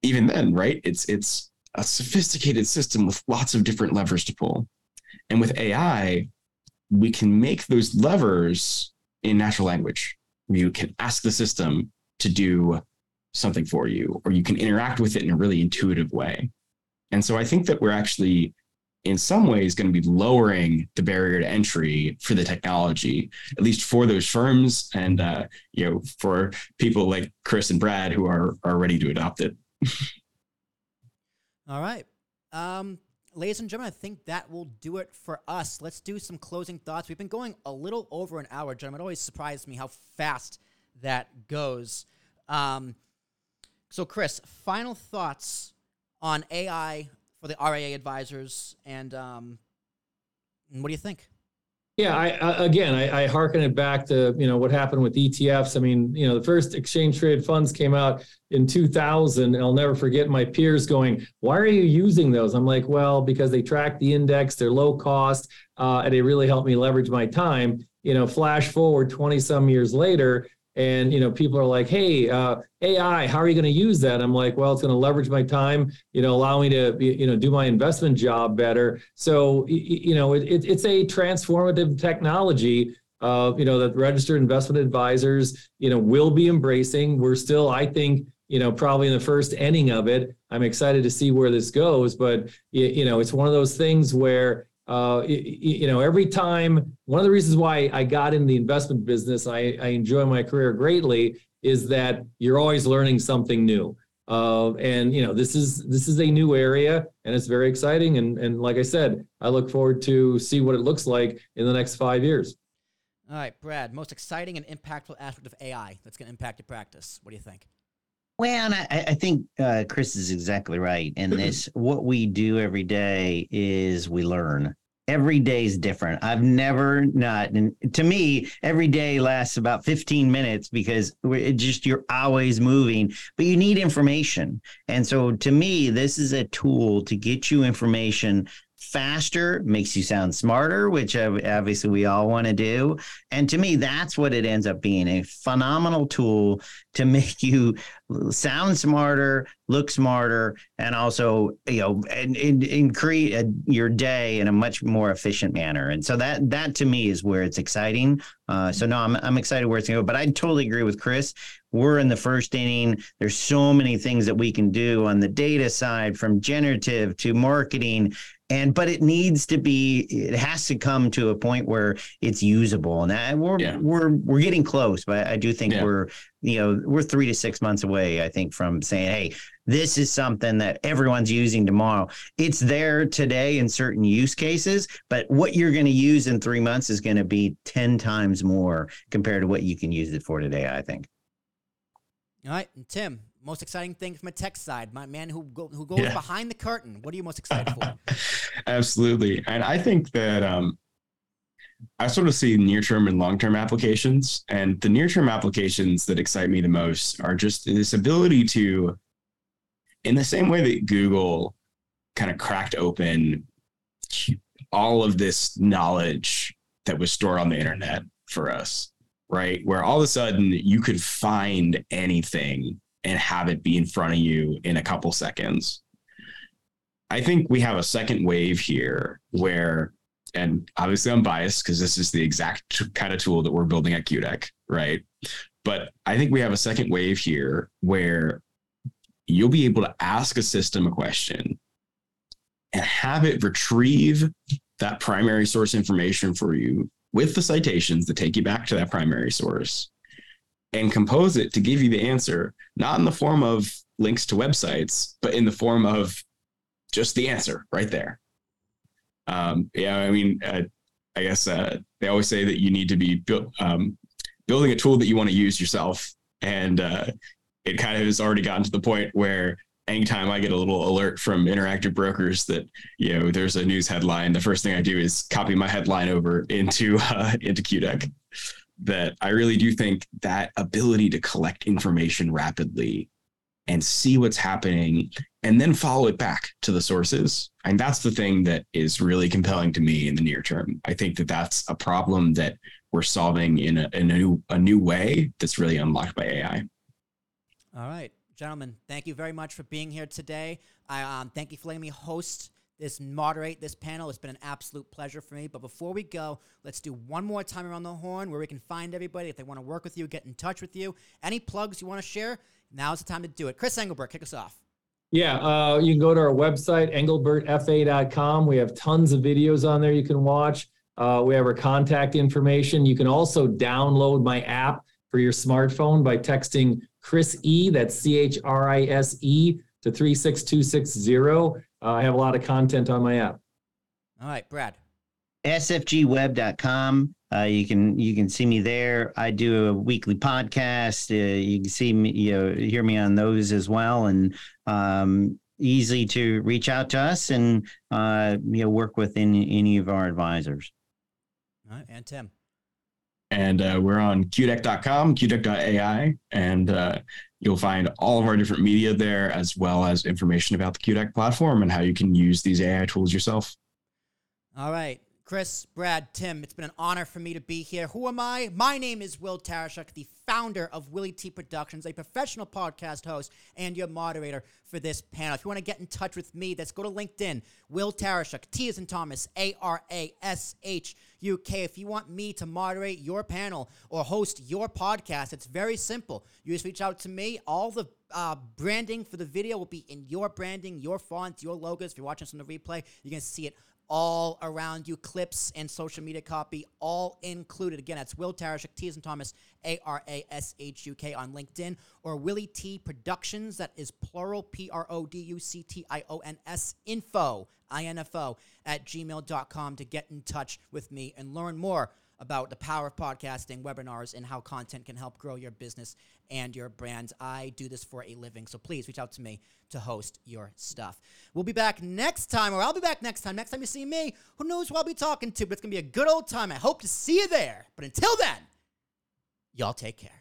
even then, right? It's it's a sophisticated system with lots of different levers to pull. And with AI, we can make those levers in natural language. You can ask the system to do something for you, or you can interact with it in a really intuitive way. And so I think that we're actually in some ways going to be lowering the barrier to entry for the technology, at least for those firms and uh, you know for people like Chris and Brad who are are ready to adopt it. All right. Um, ladies and gentlemen, I think that will do it for us. Let's do some closing thoughts. We've been going a little over an hour, gentlemen. It always surprised me how fast that goes. Um, so, Chris, final thoughts on AI for the RIA advisors, and um, what do you think? Yeah, I, I again, I, I hearken it back to you know what happened with ETFs. I mean, you know, the first exchange traded funds came out in 2000. And I'll never forget my peers going, "Why are you using those?" I'm like, "Well, because they track the index, they're low cost, uh, and they really help me leverage my time." You know, flash forward 20 some years later, and you know people are like hey uh, ai how are you going to use that? I'm like well it's going to leverage my time you know allow me to you know do my investment job better. So you know it, it's a transformative technology uh, you know that registered investment advisors you know will be embracing. We're still i think you know probably in the first inning of it. I'm excited to see where this goes but you know it's one of those things where uh, you, know, every time, one of the reasons why I got in the investment business, I, I enjoy my career greatly, is that you're always learning something new. Uh, and you know this is this is a new area and it's very exciting and and like I said, I look forward to see what it looks like in the next five years. All right, Brad, most exciting and impactful aspect of AI that's going to impact your practice. What do you think? Well, I, I think uh, Chris is exactly right. in this, what we do every day is we learn every day is different. I've never not, and to me, every day lasts about 15 minutes because it just you're always moving, but you need information. And so to me, this is a tool to get you information faster, makes you sound smarter, which obviously we all want to do. And to me, that's what it ends up being a phenomenal tool to make you sound smarter, look smarter, and also, you know, and, and, and create a, your day in a much more efficient manner. And so that, that to me is where it's exciting. Uh, so no, I'm, I'm excited where it's going to go, but I totally agree with Chris. We're in the first inning. There's so many things that we can do on the data side from generative to marketing and but it needs to be it has to come to a point where it's usable and I, we're yeah. we're we're getting close but i do think yeah. we're you know we're three to six months away i think from saying hey this is something that everyone's using tomorrow it's there today in certain use cases but what you're going to use in three months is going to be 10 times more compared to what you can use it for today i think all right and tim most exciting thing from a tech side, my man who go, who goes yeah. behind the curtain. What are you most excited for? Absolutely, and I think that um, I sort of see near term and long term applications, and the near term applications that excite me the most are just this ability to, in the same way that Google kind of cracked open all of this knowledge that was stored on the internet for us right? Where all of a sudden you could find anything and have it be in front of you in a couple seconds. I think we have a second wave here where, and obviously I'm biased because this is the exact kind of tool that we're building at Qdeck, right? But I think we have a second wave here where you'll be able to ask a system a question and have it retrieve that primary source information for you with the citations that take you back to that primary source and compose it to give you the answer, not in the form of links to websites, but in the form of just the answer right there. Um, yeah, I mean, uh, I guess uh, they always say that you need to be bu- um, building a tool that you want to use yourself. And uh, it kind of has already gotten to the point where anytime I get a little alert from interactive brokers that you know there's a news headline, the first thing I do is copy my headline over into uh, into Qdeck that I really do think that ability to collect information rapidly and see what's happening and then follow it back to the sources. And that's the thing that is really compelling to me in the near term. I think that that's a problem that we're solving in a, in a new a new way that's really unlocked by AI. All right, gentlemen, thank you very much for being here today. I um, thank you for letting me host this moderate this panel. It's been an absolute pleasure for me. But before we go, let's do one more time around the horn where we can find everybody. If they want to work with you, get in touch with you. Any plugs you want to share? Now's the time to do it. Chris Englebert, kick us off. Yeah, uh, you can go to our website, englebertfa.com. We have tons of videos on there you can watch. Uh, we have our contact information. You can also download my app for your smartphone by texting Chris E, that's C H R I S E, to 36260. Uh, I have a lot of content on my app. All right, Brad. sfgweb.com. Uh, you can you can see me there. I do a weekly podcast. Uh, you can see me, you know, hear me on those as well, and um, easy to reach out to us and uh, you know work with any, any of our advisors. All right, and Tim. And uh, we're on qdeck.com, qdeck.ai, and uh, You'll find all of our different media there, as well as information about the Qdeck platform and how you can use these AI tools yourself. All right. Chris, Brad, Tim, it's been an honor for me to be here. Who am I? My name is Will Tarashuk, the founder of Willie T Productions, a professional podcast host and your moderator for this panel. If you want to get in touch with me, let's go to LinkedIn. Will Tarashuk, T is in Thomas, A R A S H U K. If you want me to moderate your panel or host your podcast, it's very simple. You just reach out to me. All the uh, branding for the video will be in your branding, your fonts, your logos. If you're watching this on the replay, you're to see it all around you. Clips and social media copy all included. Again, that's Will Tarashuk, T and Thomas, A R A S H U K on LinkedIn, or Willie T Productions, that is plural, P R O D U C T I O N S, info, I N F O, at gmail.com to get in touch with me and learn more about the power of podcasting, webinars, and how content can help grow your business and your brand. I do this for a living, so please reach out to me to host your stuff. We'll be back next time, or I'll be back next time. Next time you see me, who knows who I'll be talking to, but it's going to be a good old time. I hope to see you there. But until then, y'all take care.